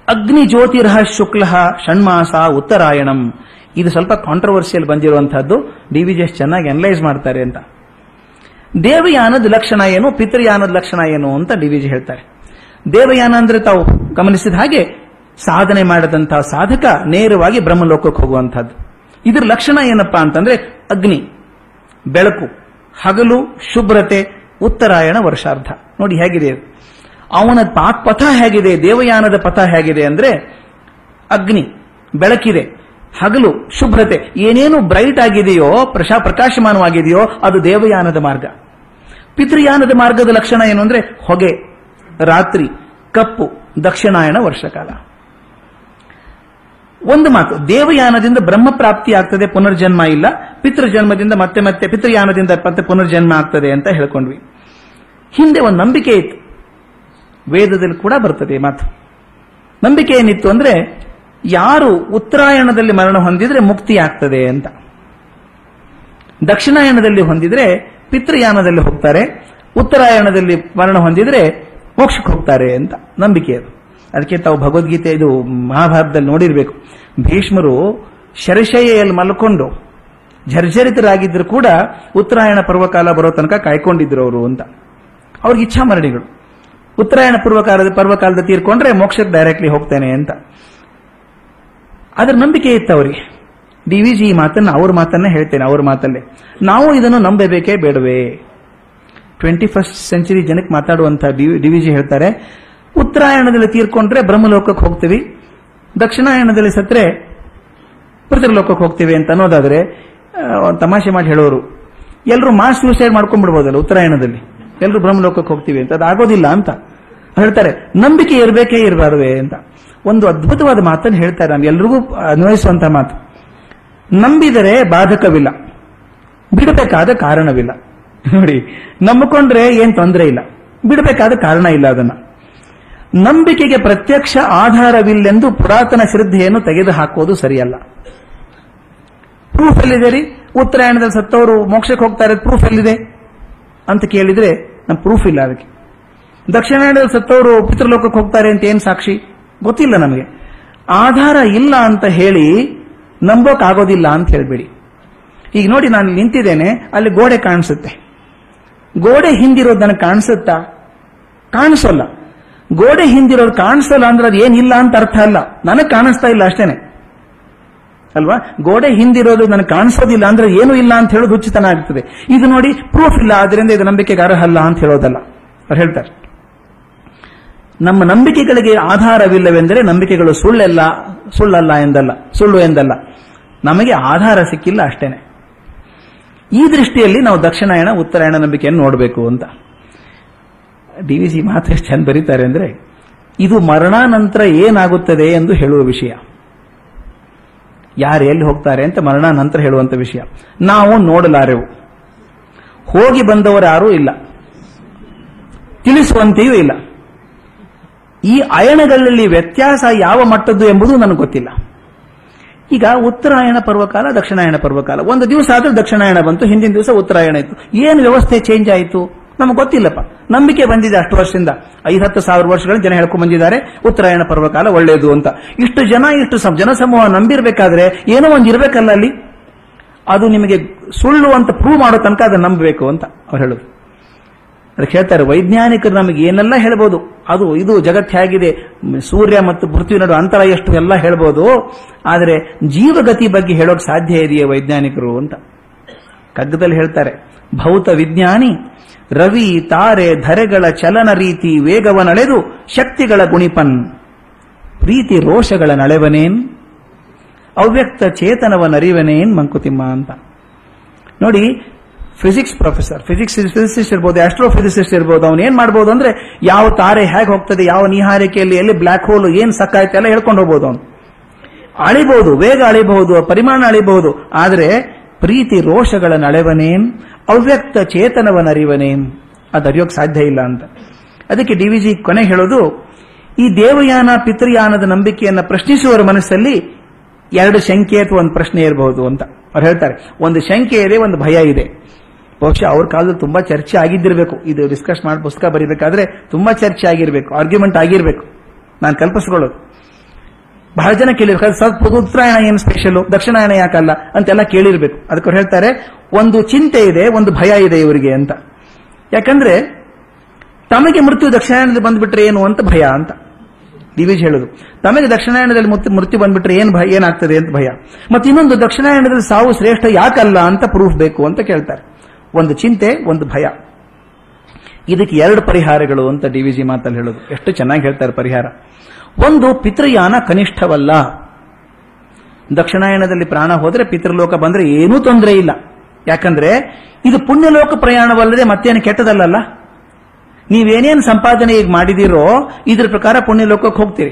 Speaker 1: ಅಗ್ನಿ ಜ್ಯೋತಿರಹ ಶುಕ್ಲ ಷಣ್ಮಾಸ ಉತ್ತರಾಯಣಂ. ಇದು ಸ್ವಲ್ಪ ಕಾಂಟ್ರವರ್ಸಿಯಲ್ ಬಂದಿರುವಂತಹದ್ದು ಡಿ ವಿ ಜಿ ಚೆನ್ನಾಗಿ ಅನಲೈಸ್ ಮಾಡ್ತಾರೆ ಅಂತ. ದೇವಯಾನದ ಲಕ್ಷಣ ಏನು, ಪಿತೃಯಾನದ ಲಕ್ಷಣ ಏನು ಅಂತ ಡಿ ವಿ ಜಿ ಹೇಳ್ತಾರೆ. ದೇವಯಾನ ಅಂದ್ರೆ ತಾವು ಗಮನಿಸಿದ ಹಾಗೆ ಸಾಧನೆ ಮಾಡದಂತಹ ಸಾಧಕ ನೇರವಾಗಿ ಬ್ರಹ್ಮಲೋಕಕ್ಕೆ ಹೋಗುವಂತಹದ್ದು ಇದ್ರ ಲಕ್ಷಣ ಏನಪ್ಪಾ ಅಂತಂದ್ರೆ ಅಗ್ನಿ, ಬೆಳಕು, ಹಗಲು, ಶುಭ್ರತೆ, ಉತ್ತರಾಯಣ, ವರ್ಷಾರ್ಧ. ನೋಡಿ ಹೇಗಿದೆ. ಅವನ ಪಥ ಹೇಗಿದೆ, ದೇವಯಾನದ ಪಥ ಹೇಗಿದೆ ಅಂದ್ರೆ ಅಗ್ನಿ, ಬೆಳಕಿದೆ, ಹಗಲು, ಶುಭ್ರತೆ, ಏನೇನು ಬ್ರೈಟ್ ಆಗಿದೆಯೋ, ಪ್ರಶಾ, ಪ್ರಕಾಶಮಾನವಾಗಿದೆಯೋ, ಅದು ದೇವಯಾನದ ಮಾರ್ಗ. ಪಿತೃಯಾನದ ಮಾರ್ಗದ ಲಕ್ಷಣ ಏನು ಅಂದ್ರೆ ಹೊಗೆ, ರಾತ್ರಿ, ಕಪ್ಪು, ದಕ್ಷಿಣಾಯಣ, ವರ್ಷಕಾಲ. ಒಂದು ಮಾತು, ದೇವಯಾನದಿಂದ ಬ್ರಹ್ಮ ಪ್ರಾಪ್ತಿ ಆಗ್ತದೆ, ಪುನರ್ಜನ್ಮ ಇಲ್ಲ, ಪಿತೃಜನ್ಮದಿಂದ ಮತ್ತೆ ಮತ್ತೆ, ಪಿತೃಯಾನದಿಂದ ಮತ್ತೆ ಪುನರ್ಜನ್ಮ ಆಗ್ತದೆ ಅಂತ ಹೇಳ್ಕೊಂಡ್ವಿ. ಹಿಂದೆ ಒಂದು ನಂಬಿಕೆ ಇತ್ತು. ವೇದದಲ್ಲಿ ಕೂಡ ಬರ್ತದೆ ಮಾತು. ನಂಬಿಕೆ ಏನಿತ್ತು ಅಂದ್ರೆ, ಯಾರು ಉತ್ತರಾಯಣದಲ್ಲಿ ಮರಣ ಹೊಂದಿದ್ರೆ ಮುಕ್ತಿ ಆಗ್ತದೆ ಅಂತ. ದಕ್ಷಿಣಾಯಣದಲ್ಲಿ ಹೊಂದಿದ್ರೆ ಪಿತೃಯಾನದಲ್ಲಿ ಹೋಗ್ತಾರೆ, ಉತ್ತರಾಯಣದಲ್ಲಿ ಮರಣ ಹೊಂದಿದ್ರೆ ಮೋಕ್ಷಕ್ಕೆ ಹೋಗ್ತಾರೆ ಅಂತ ನಂಬಿಕೆ ಅದು. ಅದಕ್ಕೆ ತಾವು ಭಗವದ್ಗೀತೆ ಇದು ಮಹಾಭಾರತದಲ್ಲಿ ನೋಡಿರ್ಬೇಕು. ಭೀಷ್ಮರು ಶರಶಯ್ಯಲ್ಲಿ ಮಲ್ಕೊಂಡು ಜರ್ಜರಿತರಾಗಿದ್ರು ಕೂಡ ಉತ್ತರಾಯಣ ಪರ್ವಕಾಲ ಬರೋ ತನಕ ಕಾಯ್ಕೊಂಡಿದ್ರು ಅವರು ಅಂತ. ಅವ್ರಿಗೆ ಇಚ್ಛಾ ಮರಣಿಗಳು ಉತ್ತರಾಯಣ ಪೂರ್ವಕಾಲದ ಪರ್ವಕಾಲದ ತೀರ್ಕೊಂಡ್ರೆ ಮೋಕ್ಷಕ್ಕೆ ಡೈರೆಕ್ಟ್ಲಿ ಹೋಗ್ತೇನೆ ಅಂತ. ಅದ್ರ ನಂಬಿಕೆ ಇತ್ತು ಅವರಿಗೆ. ಡಿ ವಿ ಜಿ ಮಾತನ್ನ, ಅವ್ರ ಮಾತನ್ನೇ ಹೇಳ್ತೇನೆ, ಅವ್ರ ಮಾತಲ್ಲೇ. ನಾವು ಇದನ್ನು ನಂಬಬೇಕೇ ಬೇಡವೇ? ಟ್ವೆಂಟಿ ಫಸ್ಟ್ ಸೆಂಚುರಿ ಜನಕ್ಕೆ ಮಾತಾಡುವಂತಹ ಡಿ ವಿ ಜಿ ಹೇಳ್ತಾರೆ, ಉತ್ತರಾಯಣದಲ್ಲಿ ತೀರ್ಕೊಂಡ್ರೆ ಬ್ರಹ್ಮಲೋಕಕ್ಕೆ ಹೋಗ್ತೀವಿ, ದಕ್ಷಿಣಾಯಣದಲ್ಲಿ ಸತ್ರೆ ಪೃಥ್ವಿಲೋಕಕ್ಕೆ ಹೋಗ್ತೀವಿ ಅಂತ ಅನ್ನೋದಾದ್ರೆ ತಮಾಷೆ ಮಾಡಿ ಹೇಳೋರು. ಎಲ್ಲರೂ ಮಾಸ್ ಸೂಸೈಡ್ ಮಾಡ್ಕೊಂಡ್ಬಿಡ್ಬೋದಲ್ಲ ಉತ್ತರಾಯಣದಲ್ಲಿ? ಎಲ್ಲರೂ ಬ್ರಹ್ಮಲೋಕಕ್ಕೆ ಹೋಗ್ತೀವಿ ಅಂತ. ಅದು ಆಗೋದಿಲ್ಲ ಅಂತ. ಹೇಳ್ತಾರೆ, ನಂಬಿಕೆ ಇರಬೇಕೇ ಇರಬಾರ್ದೇ ಅಂತ. ಒಂದು ಅದ್ಭುತವಾದ ಮಾತನ್ನು ಹೇಳ್ತಾರೆ ನಾನು ಎಲ್ರಿಗೂ ಅನ್ವಯಿಸುವಂತಹ ಮಾತು. ನಂಬಿದರೆ ಬಾಧಕವಿಲ್ಲ. ಬಿಡಬೇಕಾದ ಕಾರಣವಿಲ್ಲ. ನೋಡಿ, ನಂಬಿಕೊಂಡ್ರೆ ಏನ್ ತೊಂದರೆ ಇಲ್ಲ. ಬಿಡಬೇಕಾದ ಕಾರಣ ಇಲ್ಲ ಅದನ್ನ. ನಂಬಿಕೆಗೆ ಪ್ರತ್ಯಕ್ಷ ಆಧಾರವಿಲ್ಲೆಂದು ಪುರಾತನ ಶ್ರದ್ಧೆಯನ್ನು ತೆಗೆದು ಹಾಕೋದು ಸರಿಯಲ್ಲ. ಪ್ರೂಫ್ ಎಲ್ಲಿದೆ ರೀ? ಉತ್ತರಾಯಣದಲ್ಲಿ ಸತ್ತವರು, ಮೋಕ್ಷಕ್ಕೆ ಹೋಗ್ತಾರೆ ಪ್ರೂಫ್ ಎಲ್ಲಿದೆ? ಅಂತ ಕೇಳಿದ್ರೆ ನಮ್ ಪ್ರೂಫ್ ಇಲ್ಲ ಅದಕ್ಕೆ. ದಕ್ಷಿಣಾಯಣದಲ್ಲಿ ಸತ್ತವರು ಪಿತೃಲೋಕಕ್ಕೆ ಹೋಗ್ತಾರೆ ಅಂತ ಏನ್ ಸಾಕ್ಷಿ? ಗೊತ್ತಿಲ್ಲ ನಮಗೆ. ಆಧಾರ ಇಲ್ಲ ಅಂತ ಹೇಳಿ ನಂಬೋಕ್ ಆಗೋದಿಲ್ಲ ಅಂತ ಹೇಳ್ಬೇಡಿ. ಈಗ ನೋಡಿ ನಾನು ನಿಂತಿದ್ದೇನೆ, ಅಲ್ಲಿ ಗೋಡೆ ಕಾಣಿಸುತ್ತೆ. ಗೋಡೆ ಹಿಂದಿರೋದು ನನಗೆ ಕಾಣಿಸುತ್ತಾ? ಕಾಣಿಸೋಲ್ಲ. ಗೋಡೆ ಹಿಂದಿರೋದು ಕಾಣಿಸಲ್ಲ ಅಂದ್ರೆ ಅದು ಏನಿಲ್ಲ ಅಂತ ಅರ್ಥ ಅಲ್ಲ. ನನಗೆ ಕಾಣಿಸ್ತಾ ಇಲ್ಲ ಅಷ್ಟೇನೆ. ಅಲ್ವಾ? ಗೋಡೆ ಹಿಂದಿರೋದು ನನಗೆ ಕಾಣಿಸೋದಿಲ್ಲ ಅಂದ್ರೆ ಏನು ಇಲ್ಲ ಅಂತ ಹೇಳೋದು ಹುಚ್ಚತನ ಆಗ್ತದೆ. ಇದು ನೋಡಿ ಪ್ರೂಫ್ ಇಲ್ಲ ಆದ್ರಿಂದ ಇದು ನಂಬಿಕೆಗೆ ಅರ್ಹಲ್ಲ ಅಂತ ಹೇಳೋದಲ್ಲ. ಅವ್ರು ಹೇಳ್ತಾರೆ. ನಮ್ಮ ನಂಬಿಕೆಗಳಿಗೆ ಆಧಾರವಿಲ್ಲವೆಂದರೆ ನಂಬಿಕೆಗಳು ಸುಳ್ಳೆಲ್ಲ, ಸುಳ್ಳಲ್ಲ ಎಂದಲ್ಲ, ಸುಳ್ಳು ಎಂದಲ್ಲ. ನಮಗೆ ಆಧಾರ ಸಿಕ್ಕಿಲ್ಲ ಅಷ್ಟೇನೆ. ಈ ದೃಷ್ಟಿಯಲ್ಲಿ ನಾವು ದಕ್ಷಿಣಾಯಣ, ಉತ್ತರಾಯಣ ನಂಬಿಕೆಯನ್ನು ನೋಡಬೇಕು ಅಂತ. ಡಿ ವಿ ಸಿ ಮಾತ್ರ ಚೆಂದ ಬರೀತಾರೆ ಅಂದ್ರೆ, ಇದು ಮರಣಾನಂತರ ಏನಾಗುತ್ತದೆ ಎಂದು ಹೇಳುವ ವಿಷಯ. ಯಾರು ಎಲ್ಲಿ ಹೋಗ್ತಾರೆ ಅಂತ ಮರಣಾನಂತರ ಹೇಳುವಂತ ವಿಷಯ. ನಾವು ನೋಡಲಾರೆವು. ಹೋಗಿ ಬಂದವರು ಯಾರೂ ಇಲ್ಲ. ತಿಳಿಸುವಂತೆಯೂ ಇಲ್ಲ. ಈ ಅಯಣಗಳಲ್ಲಿ ವ್ಯತ್ಯಾಸ ಯಾವ ಮಟ್ಟದ್ದು ಎಂಬುದು ನನಗೆ ಗೊತ್ತಿಲ್ಲ. ಈಗ ಉತ್ತರಾಯಣ ಪರ್ವಕಾಲ, ದಕ್ಷಿಣಾಯಣ ಪರ್ವಕಾಲ. ಒಂದು ದಿವಸ ಆದ್ರೂ ದಕ್ಷಿಣಾಯಣ ಬಂತು, ಹಿಂದಿನ ದಿವಸ ಉತ್ತರಾಯಣ ಇತ್ತು. ಏನು ವ್ಯವಸ್ಥೆ ಚೇಂಜ್ ಆಯಿತು? ನಮಗೆ ಗೊತ್ತಿಲ್ಲಪ್ಪ. ನಂಬಿಕೆ ಬಂದಿದೆ ಅಷ್ಟು ವರ್ಷದಿಂದ. ಐದು ಹತ್ತು ಸಾವಿರ ವರ್ಷಗಳ ಜನ ಹೇಳ್ಕೊಂಡು ಬಂದಿದ್ದಾರೆ, ಉತ್ತರಾಯಣ ಪರ್ವಕಾಲ ಒಳ್ಳೆಯದು ಅಂತ. ಇಷ್ಟು ಜನ, ಇಷ್ಟು ಸಮ- ಜನಸಮೂಹ ನಂಬಿರಬೇಕಾದ್ರೆ ಏನೋ ಒಂದು ಇರಬೇಕಲ್ಲ ಅಲ್ಲಿ? ಅದು ನಿಮಗೆ ಸುಳ್ಳು ಅಂತ ಪ್ರೂವ್ ಮಾಡೋ ತನಕ ಅದನ್ನ ನಂಬಬೇಕು ಅಂತ ಅವ್ರು ಹೇಳೋದು. ಅದಕ್ಕೆ ಹೇಳ್ತಾರೆ, ವೈಜ್ಞಾನಿಕರು ನಮಗೆ ಏನೆಲ್ಲ ಹೇಳ್ಬೋದು, ಅದು, ಇದು ಜಗತ್ತು ಹೇಗಿದೆ, ಸೂರ್ಯ ಮತ್ತು ಪೃಥ್ವಿ ನಡುವೆ ಅಂತರ ಎಷ್ಟು ಎಲ್ಲ ಹೇಳ್ಬೋದು, ಆದರೆ ಜೀವಗತಿ ಬಗ್ಗೆ ಹೇಳೋಕೆ ಸಾಧ್ಯ ಇದೆಯೇ ವೈಜ್ಞಾನಿಕರು ಅಂತ. ಕಗ್ಗದಲ್ಲಿ ಹೇಳ್ತಾರೆ, ಭೌತ ವಿಜ್ಞಾನಿ, ರವಿ, ತಾರೆ, ಧರೆಗಳ ಚಲನ ರೀತಿ, ವೇಗವ ನಳೆದು, ಶಕ್ತಿಗಳ ಗುಣಿಪನ್, ಪ್ರೀತಿ ರೋಷಗಳ ನಳೆವನೇನ್, ಅವ್ಯಕ್ತ ಚೇತನವನರಿವನೇನ್ ಮಂಕುತಿಮ್ಮ ಅಂತ. ನೋಡಿ ಫಿಸಿಕ್ಸ್ ಪ್ರೊಫೆಸರ್ ಫಿಸಿಕ್ಸ್ ಫಿಸಿಸಿಸ್ಟ್ ಇರ್ಬೋದು ಆಸ್ಟ್ರೋಫಿಸಿಸಿಸ್ಟ್ ಇರ್ಬೋದು, ಅವನು ಏನ್ ಮಾಡ್ಬೋದು ಅಂದ್ರೆ ಯಾವ ತಾರೆ ಹೇಗೆ ಹೋಗ್ತದೆ, ಯಾವ ನಿಹಾರಿಕೆಯಲ್ಲಿ, ಎಲ್ಲಿ ಬ್ಲಾಕ್ ಹೋಲ್ ಏನ್ ಸಕ್ಕಾಯ್ತೆ ಎಲ್ಲ ಹೇಳ್ಕೊಂಡು ಹೋಗ್ಬೋದು ಅವನು. ಅಳಿಬಹುದು, ವೇಗ ಅಳಿಬಹುದು, ಪರಿಮಾಣ ಅಳಿಬಹುದು, ಆದರೆ ಪ್ರೀತಿ ರೋಷಗಳ ನಳೆವನೇನ್ ಅವ್ಯಕ್ತ ಚೇತನವನರಿವನೇನ್ ಅದು ಅರಿಯೋಕ್ ಸಾಧ್ಯ ಇಲ್ಲ ಅಂತ. ಅದಕ್ಕೆ ಡಿ ವಿಜಿ ಕೊನೆ ಹೇಳೋದು, ಈ ದೇವಯಾನ, ಪಿತೃಯಾನದ ನಂಬಿಕೆಯನ್ನು ಪ್ರಶ್ನಿಸುವವರ ಮನಸ್ಸಲ್ಲಿ ಎರಡು ಶಂಕೆ ಅಥವಾ ಒಂದು ಪ್ರಶ್ನೆ ಇರಬಹುದು ಅಂತ. ಅವ್ರು ಹೇಳ್ತಾರೆ, ಒಂದು ಶಂಕೆ ಇದೆ, ಒಂದು ಭಯ ಇದೆ. ಬಹುಶಃ ಅವ್ರ ಕಾಲದಲ್ಲಿ ತುಂಬಾ ಚರ್ಚೆ ಆಗಿದ್ದಿರಬೇಕು. ಇದು ಡಿಸ್ಕಸ್ ಮಾಡಿ, ಪುಸ್ತಕ ಬರೀಬೇಕಾದ್ರೆ ತುಂಬಾ ಚರ್ಚೆ ಆಗಿರಬೇಕು ಆರ್ಗ್ಯುಮೆಂಟ್ ಆಗಿರಬೇಕು. ನಾನು ಕಲ್ಪಿಸ್ಕೊಳ್ಳೋದು. ಬಹಳ ಜನ ಕೇಳಿರ್ಬೇಕು ಸ್ವಲ್ಪ ಉತ್ತರಾಯಣ ಏನು ಸ್ಪೆಷಲ್ ದಕ್ಷಿಣಾಯಣ ಯಾಕಲ್ಲ ಅಂತೆಲ್ಲ ಕೇಳಿರ್ಬೇಕು. ಅದಕ್ಕೆ ಹೇಳ್ತಾರೆ, ಒಂದು ಚಿಂತೆ ಇದೆ, ಒಂದು ಭಯ ಇದೆ ಇವರಿಗೆ ಅಂತ. ಯಾಕಂದ್ರೆ, ತಮಗೆ ಮೃತ್ಯು ದಕ್ಷಿಣಾಯಣದಲ್ಲಿ ಬಂದ್ಬಿಟ್ರೆ ಏನು ಅಂತ ಭಯ ಅಂತ. ದಿವಿಜ್ ಹೇಳುದು. ತಮಗೆ ದಕ್ಷಿಣಾಯಣದಲ್ಲಿ ಮೃತ್ಯು ಮೃತ್ಯು ಬಂದ್ಬಿಟ್ರೆ ಏನ್ ಭಯ, ಏನಾಗ್ತದೆ ಅಂತ ಭಯ. ಮತ್ತೆ ಇನ್ನೊಂದು ದಕ್ಷಿಣಾಯಣದಲ್ಲಿ ಸಾವು ಶ್ರೇಷ್ಠ ಯಾಕಲ್ಲ ಅಂತ ಪ್ರೂಫ್ ಬೇಕು ಅಂತ ಕೇಳ್ತಾರೆ. ಒಂದು ಚಿಂತೆ, ಒಂದು ಭಯ. ಇದಕ್ಕೆ ಎರಡು ಪರಿಹಾರಗಳು ಅಂತ ಡಿ ಡಿವಿಜಿ ಮಾತಲ್ಲಿ ಹೇಳೋದು. ಎಷ್ಟು ಚೆನ್ನಾಗಿ ಹೇಳ್ತಾರೆ ಪರಿಹಾರ. ಒಂದು, ಪಿತೃಯಾನ ಕನಿಷ್ಠವಲ್ಲ. ದಕ್ಷಿಣಾಯಣದಲ್ಲಿ ಪ್ರಾಣ ಹೋದ್ರೆ ಪಿತೃಲೋಕ ಬಂದ್ರೆ ಏನೂ ತೊಂದರೆ ಇಲ್ಲ. ಯಾಕಂದ್ರೆ ಇದು ಪುಣ್ಯಲೋಕ ಪ್ರಯಾಣವಲ್ಲದೆ ಮತ್ತೇನು ಕೆಟ್ಟದಲ್ಲಲ್ಲ? ನೀವೇನೇನು ಸಂಪಾದನೆ ಈಗ ಮಾಡಿದಿರೋ ಇದ್ರ ಪ್ರಕಾರ ಪುಣ್ಯಲೋಕಕ್ಕೆ ಹೋಗ್ತೀರಿ.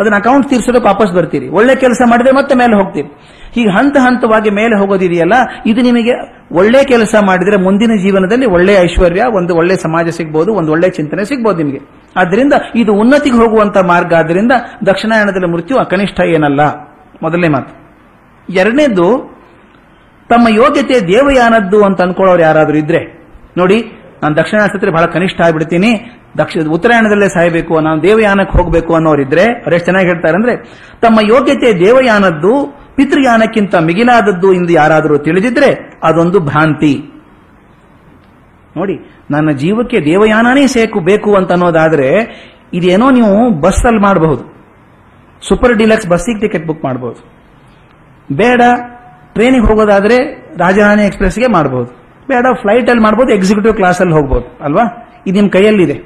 Speaker 1: ಅದನ್ನ ಅಕೌಂಟ್ ತೀರ್ಸೋದಕ್ಕೆ ವಾಪಸ್ ಬರ್ತೀರಿ. ಒಳ್ಳೆ ಕೆಲಸ ಮಾಡಿದ್ರೆ ಮತ್ತೆ ಮೇಲೆ ಹೋಗ್ತೀರಿ. ಹೀಗೆ ಹಂತ ಹಂತವಾಗಿ ಮೇಲೆ ಹೋಗೋದಿದೆಯಲ್ಲ, ಇದು ನಿಮಗೆ ಒಳ್ಳೆ ಕೆಲಸ ಮಾಡಿದ್ರೆ ಮುಂದಿನ ಜೀವನದಲ್ಲಿ ಒಳ್ಳೆ ಐಶ್ವರ್ಯ, ಒಂದು ಒಳ್ಳೆ ಸಮಾಜ ಸಿಗ್ಬೋದು, ಒಂದು ಒಳ್ಳೆ ಚಿಂತನೆ ಸಿಗ್ಬೋದು ನಿಮಗೆ. ಆದ್ದರಿಂದ ಇದು ಉನ್ನತಿಗೆ ಹೋಗುವಂತ ಮಾರ್ಗ. ಆದ್ದರಿಂದ ದಕ್ಷಿಣಾಯಣದಲ್ಲಿ ಮೃತ್ಯು ಅಕನಿಷ್ಠ ಏನಲ್ಲ? ಮೊದಲನೇ ಮಾತು. ಎರಡನೇದು ತಮ್ಮ ಯೋಗ್ಯತೆ ದೇವಯಾನದ್ದು ಅಂತ ಅನ್ಕೊಳ್ಳೋರು ಯಾರಾದರೂ ಇದ್ರೆ, ನೋಡಿ, ನಾನು ದಕ್ಷಿಣ ಆಸ್ಪತ್ರೆ ಬಹಳ ಕನಿಷ್ಠ ಆಗ್ಬಿಡ್ತೀನಿ ದಕ್ಷಿಣ ಉತ್ತರಾಯಣದಲ್ಲೇ ಸಾಯಬೇಕು, ನಾನು ದೇವಯಾನಕ್ಕೆ ಹೋಗಬೇಕು ಅನ್ನೋರಿದ್ರೆ ಅವ್ರೆಷ್ಟು ಚೆನ್ನಾಗಿ ಹೇಳ್ತಾರೆ ಅಂದ್ರೆ, ತಮ್ಮ ಯೋಗ್ಯತೆ ದೇವಯಾನದ್ದು ಪಿತೃಯಾನಕ್ಕಿಂತ ಮಿಗಿಲಾದದ್ದು ಎಂದು ಯಾರಾದರೂ ತಿಳಿದಿದ್ರೆ ಅದೊಂದು ಭ್ರಾಂತಿ. ನೋಡಿ, ನನ್ನ ಜೀವಕ್ಕೆ ದೇವಯಾನನೇ ಸೇಕು ಬೇಕು ಅಂತ ಅನ್ನೋದಾದ್ರೆ ಇದೇನೋ ನೀವು ಬಸ್ಸಲ್ಲಿ ಮಾಡಬಹುದು. ಸೂಪರ್ ಡಿಲಕ್ಸ್ ಬಸ್ಸಿಗೆ ಟಿಕೆಟ್ ಬುಕ್ ಮಾಡಬಹುದು. ಬೇಡ, ಟ್ರೈನಿಗೆ ಹೋಗೋದಾದ್ರೆ ರಾಜಧಾನಿ ಎಕ್ಸ್ಪ್ರೆಸ್ಗೆ ಮಾಡಬಹುದು. ಬೇಡ ಫ್ಲೈಟ್ ಅಲ್ಲಿ ಮಾಡಬಹುದು ಎಕ್ಸಿಕ್ಯೂಟಿವ್ ಕ್ಲಾಸ್ ಅಲ್ಲಿ ಹೋಗ್ಬೋದು, ಅಲ್ವಾ? ಇದು ನಿಮ್ ಕೈಯಲ್ಲಿದೆ.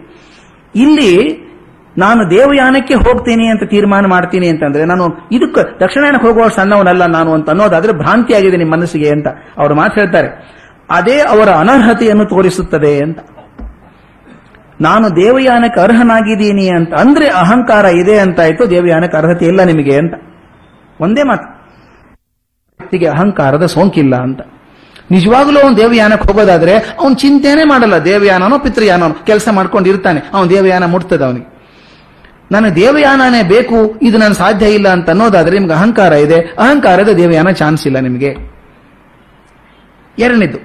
Speaker 1: ಇಲ್ಲಿ ನಾನು ದೇವಯಾನಕ್ಕೆ ಹೋಗ್ತೀನಿ ಅಂತ ತೀರ್ಮಾನ ಮಾಡ್ತೀನಿ ಅಂತಂದ್ರೆ ನಾನು ಇದಕ್ಕೆ ದಕ್ಷಿಣಾಯನಕ್ಕೆ ಹೋಗುವ ಸಣ್ಣವನಲ್ಲ ನಾನು ಅಂತ ಅನ್ನೋದಾದ್ರೆ ಭ್ರಾಂತಿ ಆಗಿದೆ ನಿಮ್ಮ ಮನಸ್ಸಿಗೆ ಅಂತ ಅವರು ಮಾತು ಹೇಳ್ತಾರೆ. ಅದೇ ಅವರ ಅನರ್ಹತೆಯನ್ನು ತೋರಿಸುತ್ತದೆ ಅಂತ. ನಾನು ದೇವಯಾನಕ್ಕೆ ಅರ್ಹನಾಗಿದ್ದೀನಿ ಅಂತ ಅಂದ್ರೆ ಅಹಂಕಾರ ಇದೆ ಅಂತಾಯ್ತು, ದೇವಯಾನಕ್ಕೆ ಅರ್ಹತೆ ಇಲ್ಲ ನಿಮಗೆ ಅಂತ. ಒಂದೇ ಮಾತು. ವ್ಯಕ್ತಿಗೆ ಅಹಂಕಾರದ ಸೋಂಕಿಲ್ಲ ಅಂತ. ನಿಜವಾಗ್ಲೂ ಅವನು ದೇವಯಾನಕ್ಕೆ ಹೋಗೋದಾದ್ರೆ ಅವನು ಚಿಂತೆನೆ ಮಾಡಲ್ಲ, ದೇವಯಾನನೋ ಪಿತೃಯಾನೋ ಕೆಲಸ ಮಾಡ್ಕೊಂಡಿರ್ತಾನೆ, ಅವನು ದೇವಯಾನ ಮುಟ್ತದೆ ಅವನಿಗೆ. ನಾನು ದೇವಯಾನನೇ ಬೇಕು, ಇದು ನಾನು ಸಾಧ್ಯ ಇಲ್ಲ ಅಂತ ಅನ್ನೋದಾದ್ರೆ ನಿಮ್ಗೆ ಅಹಂಕಾರ ಇದೆ. ಅಹಂಕಾರದ ದೇವಯಾನ ಚಾನ್ಸ್ ಇಲ್ಲ ನಿಮಗೆ. ಎರಡನೇದು,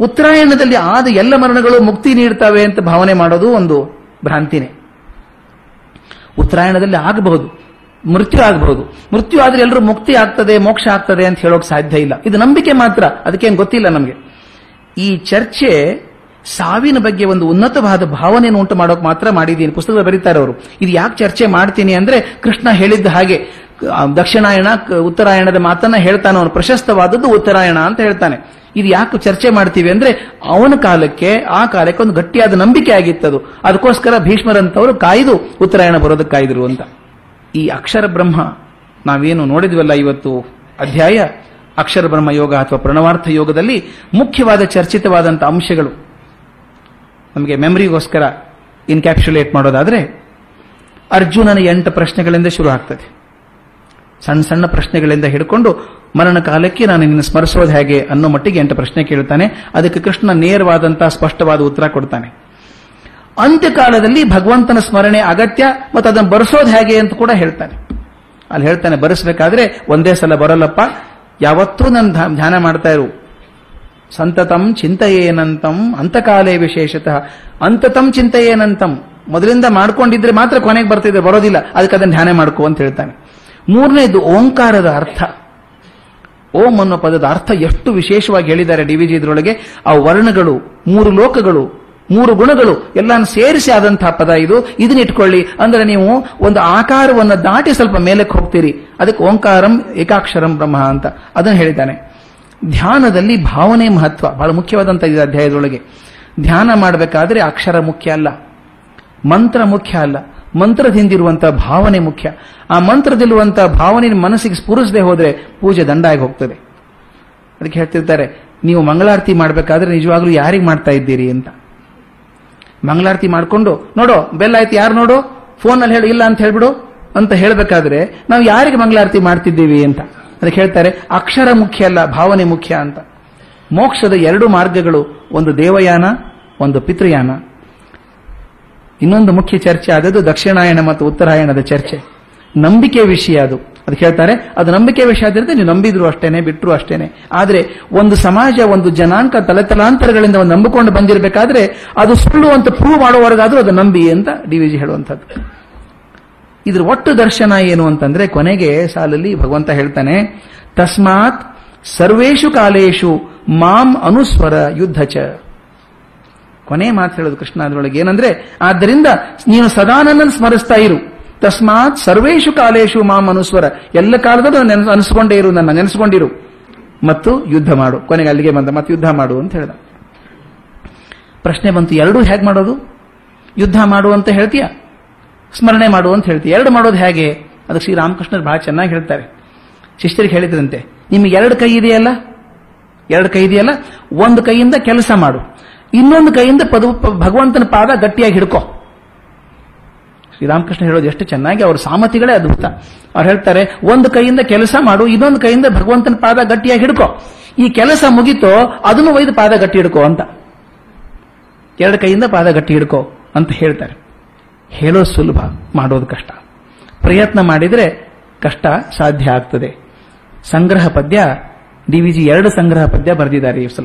Speaker 1: ಉತ್ತರಾಯಣದಲ್ಲಿ ಆದ ಎಲ್ಲ ಮರಣಗಳು ಮುಕ್ತಿ ನೀಡ್ತವೆ ಅಂತ ಭಾವನೆ ಮಾಡೋದು ಒಂದು ಭ್ರಾಂತಿನೇ. ಉತ್ತರಾಯಣದಲ್ಲಿ ಆಗಬಹುದು, ಮೃತ್ಯು ಆಗಬಹುದು. ಮೃತ್ಯು ಆದ್ರೆ ಎಲ್ಲರೂ ಮುಕ್ತಿ ಆಗ್ತದೆ, ಮೋಕ್ಷ ಆಗ್ತದೆ ಅಂತ ಹೇಳೋಕೆ ಸಾಧ್ಯ ಇಲ್ಲ. ಇದು ನಂಬಿಕೆ ಮಾತ್ರ, ಅದಕ್ಕೇನು ಗೊತ್ತಿಲ್ಲ ನಮಗೆ. ಈ ಚರ್ಚೆ ಸಾವಿನ ಬಗ್ಗೆ ಒಂದು ಉನ್ನತವಾದ ಭಾವನೆಯನ್ನು ಉಂಟು ಮಾಡೋಕೆ ಮಾತ್ರ ಮಾಡಿದ್ದೀನಿ ಪುಸ್ತಕದಲ್ಲಿ ಬರೀತಾರೆ ಅವರು. ಇದು ಯಾಕೆ ಚರ್ಚೆ ಮಾಡ್ತೀನಿ ಅಂದ್ರೆ ಕೃಷ್ಣ ಹೇಳಿದ್ದ ಹಾಗೆ ದಕ್ಷಿಣಾಯಣ ಉತ್ತರಾಯಣದ ಮಾತನ್ನ ಹೇಳ್ತಾನೆ ಅವನು. ಪ್ರಶಸ್ತವಾದದ್ದು ಉತ್ತರಾಯಣ ಅಂತ ಹೇಳ್ತಾನೆ. ಇದು ಯಾಕೆ ಚರ್ಚೆ ಮಾಡ್ತೀವಿ ಅಂದ್ರೆ ಅವನ ಕಾಲಕ್ಕೆ, ಆ ಕಾಲಕ್ಕೆ ಒಂದು ಗಟ್ಟಿಯಾದ ನಂಬಿಕೆ ಆಗಿತ್ತದು. ಅದಕ್ಕೋಸ್ಕರ ಭೀಷ್ಮರಂತವರು ಕಾಯ್ದು ಉತ್ತರಾಯಣ ಬರೋದಕ್ಕೆ ಕಾಯ್ದರು ಅಂತ. ಈ ಅಕ್ಷರ ಬ್ರಹ್ಮ, ನಾವೇನು ನೋಡಿದ್ವಲ್ಲ ಇವತ್ತು ಅಧ್ಯಾಯ? ಅಕ್ಷರ ಬ್ರಹ್ಮ ಯೋಗ ಅಥವಾ ಪ್ರಣವಾರ್ಥ ಯೋಗದಲ್ಲಿ ಮುಖ್ಯವಾದ ಚರ್ಚಿತವಾದಂಥ ಅಂಶಗಳು. ನಮಗೆ ಮೆಮರಿಗೋಸ್ಕರ ಇನ್ಕ್ಯಾಪ್ಸುಲೇಟ್ ಮಾಡೋದಾದರೆ ಅರ್ಜುನನ ಎಂಟು ಪ್ರಶ್ನೆಗಳಿಂದ ಶುರು ಆಗ್ತದೆ. ಸಣ್ಣ ಸಣ್ಣ ಪ್ರಶ್ನೆಗಳಿಂದ ಹಿಡ್ಕೊಂಡು ಮರಣ ಕಾಲಕ್ಕೆ ನಾನು ನಿನ್ನ ಸ್ಮರಿಸೋದು ಹೇಗೆ ಅನ್ನೋ ಮಟ್ಟಿಗೆ ಎಂಟು ಪ್ರಶ್ನೆ ಕೇಳ್ತಾನೆ. ಅದಕ್ಕೆ ಕೃಷ್ಣ ನೇರವಾದಂತಹ ಸ್ಪಷ್ಟವಾದ ಉತ್ತರ ಕೊಡ್ತಾನೆ. ಅಂತ್ಯಕಾಲದಲ್ಲಿ ಭಗವಂತನ ಸ್ಮರಣೆ ಅಗತ್ಯ ಮತ್ತು ಅದನ್ನು ಬರೆಸೋದು ಹೇಗೆ ಅಂತ ಕೂಡ ಹೇಳ್ತಾನೆ. ಅಲ್ಲಿ ಹೇಳ್ತಾನೆ, ಬರೆಸಬೇಕಾದ್ರೆ ಒಂದೇ ಸಲ ಬರಲ್ಲಪ್ಪ. ಯಾವತ್ತೂ ನಾನು ಧ್ಯಾನ ಮಾಡ್ತಾ ಇರು. ಸಂತತಂ ಚಿಂತೆಯೇನಂತಂ ಅಂತಕಾಲೇ ವಿಶೇಷತಃ. ಅಂತತಂ ಚಿಂತೆಯೇನಂತಂ. ಮೊದಲಿಂದ ಮಾಡ್ಕೊಂಡಿದ್ರೆ ಮಾತ್ರ ಕೊನೆಗೆ ಬರ್ತಿದ್ರೆ ಬರೋದಿಲ್ಲ. ಅದಕ್ಕೆ ಅದನ್ನು ಧ್ಯಾನ ಮಾಡ್ಕೋ ಅಂತ ಹೇಳ್ತಾನೆ. ಮೂರನೇದು ಓಂಕಾರದ ಅರ್ಥ. ಓಂ ಅನ್ನೋ ಪದದ ಅರ್ಥ ಎಷ್ಟು ವಿಶೇಷವಾಗಿ ಹೇಳಿದ್ದಾರೆ ಡಿ ವಿ ಜಿ ಇದ್ರೊಳಗೆ. ಆ ವರ್ಣಗಳು, ಮೂರು ಲೋಕಗಳು, ಮೂರು ಗುಣಗಳು ಎಲ್ಲಾನು ಸೇರಿಸಿ ಆದಂತಹ ಪದ ಇದು. ಇದನ್ನ ಇಟ್ಕೊಳ್ಳಿ. ಅಂದ್ರೆ ನೀವು ಒಂದು ಆಕಾರವನ್ನು ದಾಟಿ ಸ್ವಲ್ಪ ಮೇಲಕ್ಕೆ ಹೋಗ್ತೀರಿ. ಅದಕ್ಕೆ ಓಂಕಾರಂ ಏಕಾಕ್ಷರಂ ಬ್ರಹ್ಮ ಅಂತ. ಅದನ್ನು ಹೇಳಿದ್ದಾನೆ. ಧ್ಯಾನದಲ್ಲಿ ಭಾವನೆ ಮಹತ್ವ. ಬಹಳ ಮುಖ್ಯವಾದಂತ ಇದೆ ಅಧ್ಯಾಯದೊಳಗೆ. ಧ್ಯಾನ ಮಾಡಬೇಕಾದ್ರೆ ಅಕ್ಷರ ಮುಖ್ಯ ಅಲ್ಲ. ಮಂತ್ರ ಮುಖ್ಯ ಅಲ್ಲ. ಮಂತ್ರದಿಂದಿರುವಂತಹ ಭಾವನೆ ಮುಖ್ಯ. ಆ ಮಂತ್ರದಲ್ಲಿರುವಂತಹ ಭಾವನೆ ಮನಸ್ಸಿಗೆ ಸ್ಫುರಿಸದೆ ಹೋದ್ರೆ ಪೂಜೆ ದಂಡ ಆಗಿ ಹೋಗ್ತದೆ. ಅದಕ್ಕೆ ಹೇಳ್ತಿರ್ತಾರೆ, ನೀವು ಮಂಗಳಾರತಿ ಮಾಡಬೇಕಾದ್ರೆ ನಿಜವಾಗ್ಲೂ ಯಾರಿಗೆ ಮಾಡ್ತಾ ಇದ್ದೀರಿ ಅಂತ. ಮಂಗಳಾರತಿ ಮಾಡಿಕೊಂಡು, ನೋಡೋ, ಬೆಲ್ಲ ಆಯ್ತು ಯಾರು ನೋಡು? ಫೋನಲ್ಲಿ ಹೇಳು, ಇಲ್ಲ ಅಂತ ಹೇಳ್ಬಿಡು ಅಂತ ಹೇಳಬೇಕಾದ್ರೆ ನಾವು ಯಾರಿಗೆ ಮಂಗಳಾರತಿ ಮಾಡ್ತಿದ್ದೀವಿ ಅಂತ. ಅದಕ್ಕೆ ಹೇಳ್ತಾರೆ, ಅಕ್ಷರ ಮುಖ್ಯ ಅಲ್ಲ, ಭಾವನೆ ಮುಖ್ಯ ಅಂತ. ಮೋಕ್ಷದ ಎರಡು ಮಾರ್ಗಗಳು, ಒಂದು ದೇವಯಾನ, ಒಂದು ಪಿತೃಯಾನ. ಇನ್ನೊಂದು ಮುಖ್ಯ ಚರ್ಚೆ ಆದದ್ದು ದಕ್ಷಿಣಾಯಣ ಮತ್ತು ಉತ್ತರಾಯಣದ ಚರ್ಚೆ. ನಂಬಿಕೆ ವಿಷಯ ಅದು. ಅದಕ್ಕೆ ಹೇಳ್ತಾರೆ, ಅದು ನಂಬಿಕೆ ವಿಷಯ ಆದ್ರೆ ನೀವು ನಂಬಿದ್ರು ಅಷ್ಟೇನೆ ಬಿಟ್ಟರು ಅಷ್ಟೇನೆ. ಆದರೆ, ಒಂದು ಸಮಾಜ, ಒಂದು ಜನಾಂಕ ತಲೆತಲಾಂತರಗಳಿಂದ ಒಂದು ನಂಬಿಕೊಂಡು ಬಂದಿರಬೇಕಾದ್ರೆ, ಅದು ಸುಳ್ಳು ಅಂತ ಪ್ರೂವ್ ಮಾಡುವವರೆಗಾದ್ರೂ ಅದು ನಂಬಿ ಅಂತ ಡಿ ವಿ ಜಿ ಹೇಳುವಂಥದ್ದು. ಇದ್ರ ಒಟ್ಟು ದರ್ಶನ ಏನು ಅಂತಂದ್ರೆ ಕೊನೆಗೆ ಸಾಲಲ್ಲಿ ಭಗವಂತ ಹೇಳ್ತಾನೆ, ತಸ್ಮಾತ್ ಸರ್ವೇಶು ಕಾಲೇಶು ಮಾಂ ಅನುಸ್ವರ ಯುದ್ಧ ಚ. ಕೊನೆ ಮಾತು ಹೇಳೋದು ಕೃಷ್ಣ ಅದರೊಳಗೆ ಏನಂದ್ರೆ, ಆದ್ದರಿಂದ ನೀನು ಸದಾ ನನ್ನನ್ನು ಸ್ಮರಿಸ್ತಾ ಇರು. ತಸ್ಮಾತ್ ಸರ್ವೇಶು ಕಾಲೇಶು ಮಾಂ ಅನುಸ್ವರ. ಎಲ್ಲ ಕಾಲದಲ್ಲೂ ಅನಿಸ್ಕೊಂಡೇ ಇರು, ನನ್ನ ನೆನೆಸ್ಕೊಂಡಿರು. ಮತ್ತು ಯುದ್ಧ ಮಾಡು. ಕೊನೆಗೆ ಅಲ್ಲಿಗೆ ಬಂದ, ಮತ್ತೆ ಯುದ್ಧ ಮಾಡು ಅಂತ ಹೇಳ್ದ. ಪ್ರಶ್ನೆ ಬಂತು, ಎರಡೂ ಹೇಗೆ ಮಾಡೋದು? ಯುದ್ಧ ಮಾಡು ಅಂತ ಹೇಳ್ತೀಯ? ಸ್ಮರಣೆ ಮಾಡು ಅಂತ ಹೇಳ್ತೀವಿ. ಎರಡು ಮಾಡೋದು ಹೇಗೆ? ಅದಕ್ಕೆ ಶ್ರೀರಾಮಕೃಷ್ಣರು ಬಹಳ ಚೆನ್ನಾಗಿ ಹೇಳ್ತಾರೆ. ಶಿಷ್ಯರಿಗೆ ಹೇಳಿದ್ರಂತೆ, ನಿಮಗೆ ಎರಡು ಕೈ ಇದೆಯಲ್ಲ? ಎರಡು ಕೈ ಇದೆಯಲ್ಲ? ಒಂದು ಕೈಯಿಂದ ಕೆಲಸ ಮಾಡು. ಇನ್ನೊಂದು ಕೈಯಿಂದ ಪದ, ಭಗವಂತನ ಪಾದ ಗಟ್ಟಿಯಾಗಿ ಹಿಡ್ಕೋ. ಶ್ರೀರಾಮಕೃಷ್ಣ ಹೇಳೋದು ಎಷ್ಟು ಚೆನ್ನಾಗಿ, ಅವ್ರ ಸಾಮತಿಗಳೇ ಅದ್ಭುತ. ಅವ್ರು ಹೇಳ್ತಾರೆ, ಒಂದು ಕೈಯಿಂದ ಕೆಲಸ ಮಾಡು, ಇನ್ನೊಂದು ಕೈಯಿಂದ ಭಗವಂತನ ಪಾದ ಗಟ್ಟಿಯಾಗಿ ಹಿಡ್ಕೋ. ಈ ಕೆಲಸ ಮುಗಿತೋ, ಅದನ್ನು ಒಯ್ದು ಪಾದ ಗಟ್ಟಿ ಹಿಡ್ಕೋ ಅಂತ. ಎರಡು ಕೈಯಿಂದ ಪಾದ ಗಟ್ಟಿ ಹಿಡ್ಕೋ ಅಂತ ಹೇಳ್ತಾರೆ. ಹೇಳೋದು ಸುಲಭ ಮಾಡೋದು ಕಷ್ಟ. ಪ್ರಯತ್ನ ಮಾಡಿದರೆ ಕಷ್ಟ ಸಾಧ್ಯ ಆಗ್ತದೆ. ಸಂಗ್ರಹ ಪದ್ಯ, ಡಿ ವಿ ಜಿ ಎರಡು ಸಂಗ್ರಹ ಪದ್ಯ ಬರೆದಿದ್ದಾರೆ ಈ ಸಲ.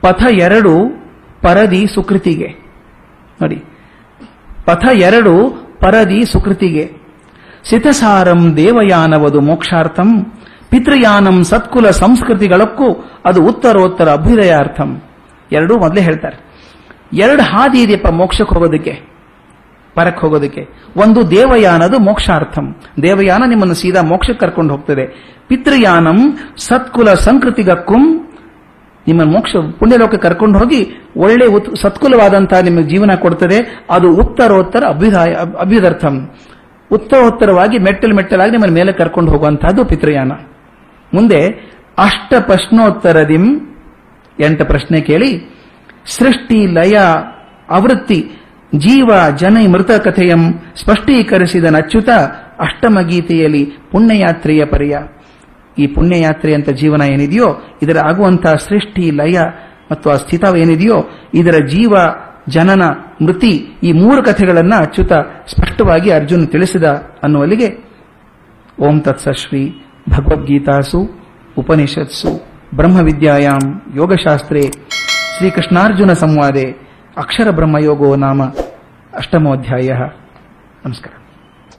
Speaker 1: ಪಥ ಎರಡು ಪರದಿ ಸುಕೃತಿಗೆ. ನೋಡಿ. ಪಥ ಎರಡು ಪರದಿ ಸುಕೃತಿಗೆ. ಸಿತಸಾರಂ ದೇವಯಾನವದು ಮೋಕ್ಷಾರ್ಥಂ, ಪಿತೃಯಾನಂ ಸತ್ಕುಲ ಸಂಸ್ಕೃತಿಗಳಕ್ಕೂ ಅದು ಉತ್ತರೋತ್ತರ ಅಭ್ಯುದಯಾರ್ಥಂ. ಎರಡೂ ಮೊದಲೇ ಹೇಳ್ತಾರೆ. ಎರಡು ಹಾದಿ ಇದೆಯಪ್ಪ ಮೋಕ್ಷಕ್ಕೆ ಹೋಗೋದಕ್ಕೆ. ಪರಕ್ಕೆ ಹೋಗೋದಕ್ಕೆ. ಒಂದು ದೇವಯಾನದು ಮೋಕ್ಷಾರ್ಥಂ. ದೇವಯಾನ ನಿಮ್ಮನ್ನು ಸೀದಾ ಮೋಕ್ಷಕ್ಕೆ ಕರ್ಕೊಂಡು ಹೋಗ್ತದೆ. ಪಿತೃಯಾನಂ ಸತ್ಕುಲ ಸಂಕೃತಿಗಕ್ಕುಂ ನಿಮ್ಮ ಮೋಕ್ಷ ಪುಣ್ಯಲೋಕ ಕರ್ಕೊಂಡು ಹೋಗಿ ಒಳ್ಳೆ ಉತ್- ಸತ್ಕುಲವಾದಂತಹ ನಿಮ್ಮ ಜೀವನ ಕೊಡ್ತದೆ. ಅದು ಉತ್ತರೋತ್ತರ ಅಭ್ಯುದಾಯ ಅಭ್- ಅಭ್ಯುದರ್ಥಂ ಉತ್ತರೋತ್ತರವಾಗಿ ಮೆಟ್ಟಲು ಮೆಟ್ಟಲಾಗಿ ನಿಮ್ಮನ್ನ ಮೇಲೆ ಕರ್ಕೊಂಡು ಹೋಗುವಂತಹದ್ದು ಪಿತೃಯಾನ. ಮುಂದೆ ಅಷ್ಟ ಪ್ರಶ್ನೋತ್ತರದಿಂ ಎಂಟು ಪ್ರಶ್ನೆ ಕೇಳಿ, ಸೃಷ್ಟಿ ಲಯ ಆವೃತ್ತಿ ಜೀವ ಜನೈ ಮೃತ ಕಥೆಯಂ ಸ್ಪಷ್ಟೀಕರಿಸಿದ ಅಷ್ಟಮ ಗೀತೆಯಲ್ಲಿ ಪುಣ್ಯಯಾತ್ರೆಯ ಪರ್ಯ. ಈ ಪುಣ್ಯಯಾತ್ರೆ ಅಂತ ಜೀವನ ಏನಿದೆಯೋ, ಇದರ ಆಗುವಂತಹ ಸೃಷ್ಟಿ, ಲಯ ಮತ್ತು ಆ ಸ್ಥಿತವೇನಿದೆಯೋ ಇದರ ಜೀವ, ಜನನ, ಮೃತಿ ಈ ಮೂರು ಕಥೆಗಳನ್ನ ಅಚ್ಯುತ ಸ್ಪಷ್ಟವಾಗಿ ಅರ್ಜುನ್ ತಿಳಿಸಿದ ಅನ್ನುವಲ್ಲಿಗೆ ಓಂ ತತ್ಸಶ್ರೀ ಭಗವದ್ಗೀತಾಸು, ಉಪನಿಷತ್ಸು, ಬ್ರಹ್ಮವಿದ್ಯಾಯಾಂ ಯೋಗಶಾಸ್ತ್ರೇ, ಶ್ರೀಕೃಷ್ಣಾರ್ಜುನ ಸಂವಾದೆ. ಅಕ್ಷರ ಬ್ರಹ್ಮಯೋಗೋ ನಾಮ ಅಷ್ಟಮೋಧ್ಯಾಯ. ನಮಸ್ಕಾರ.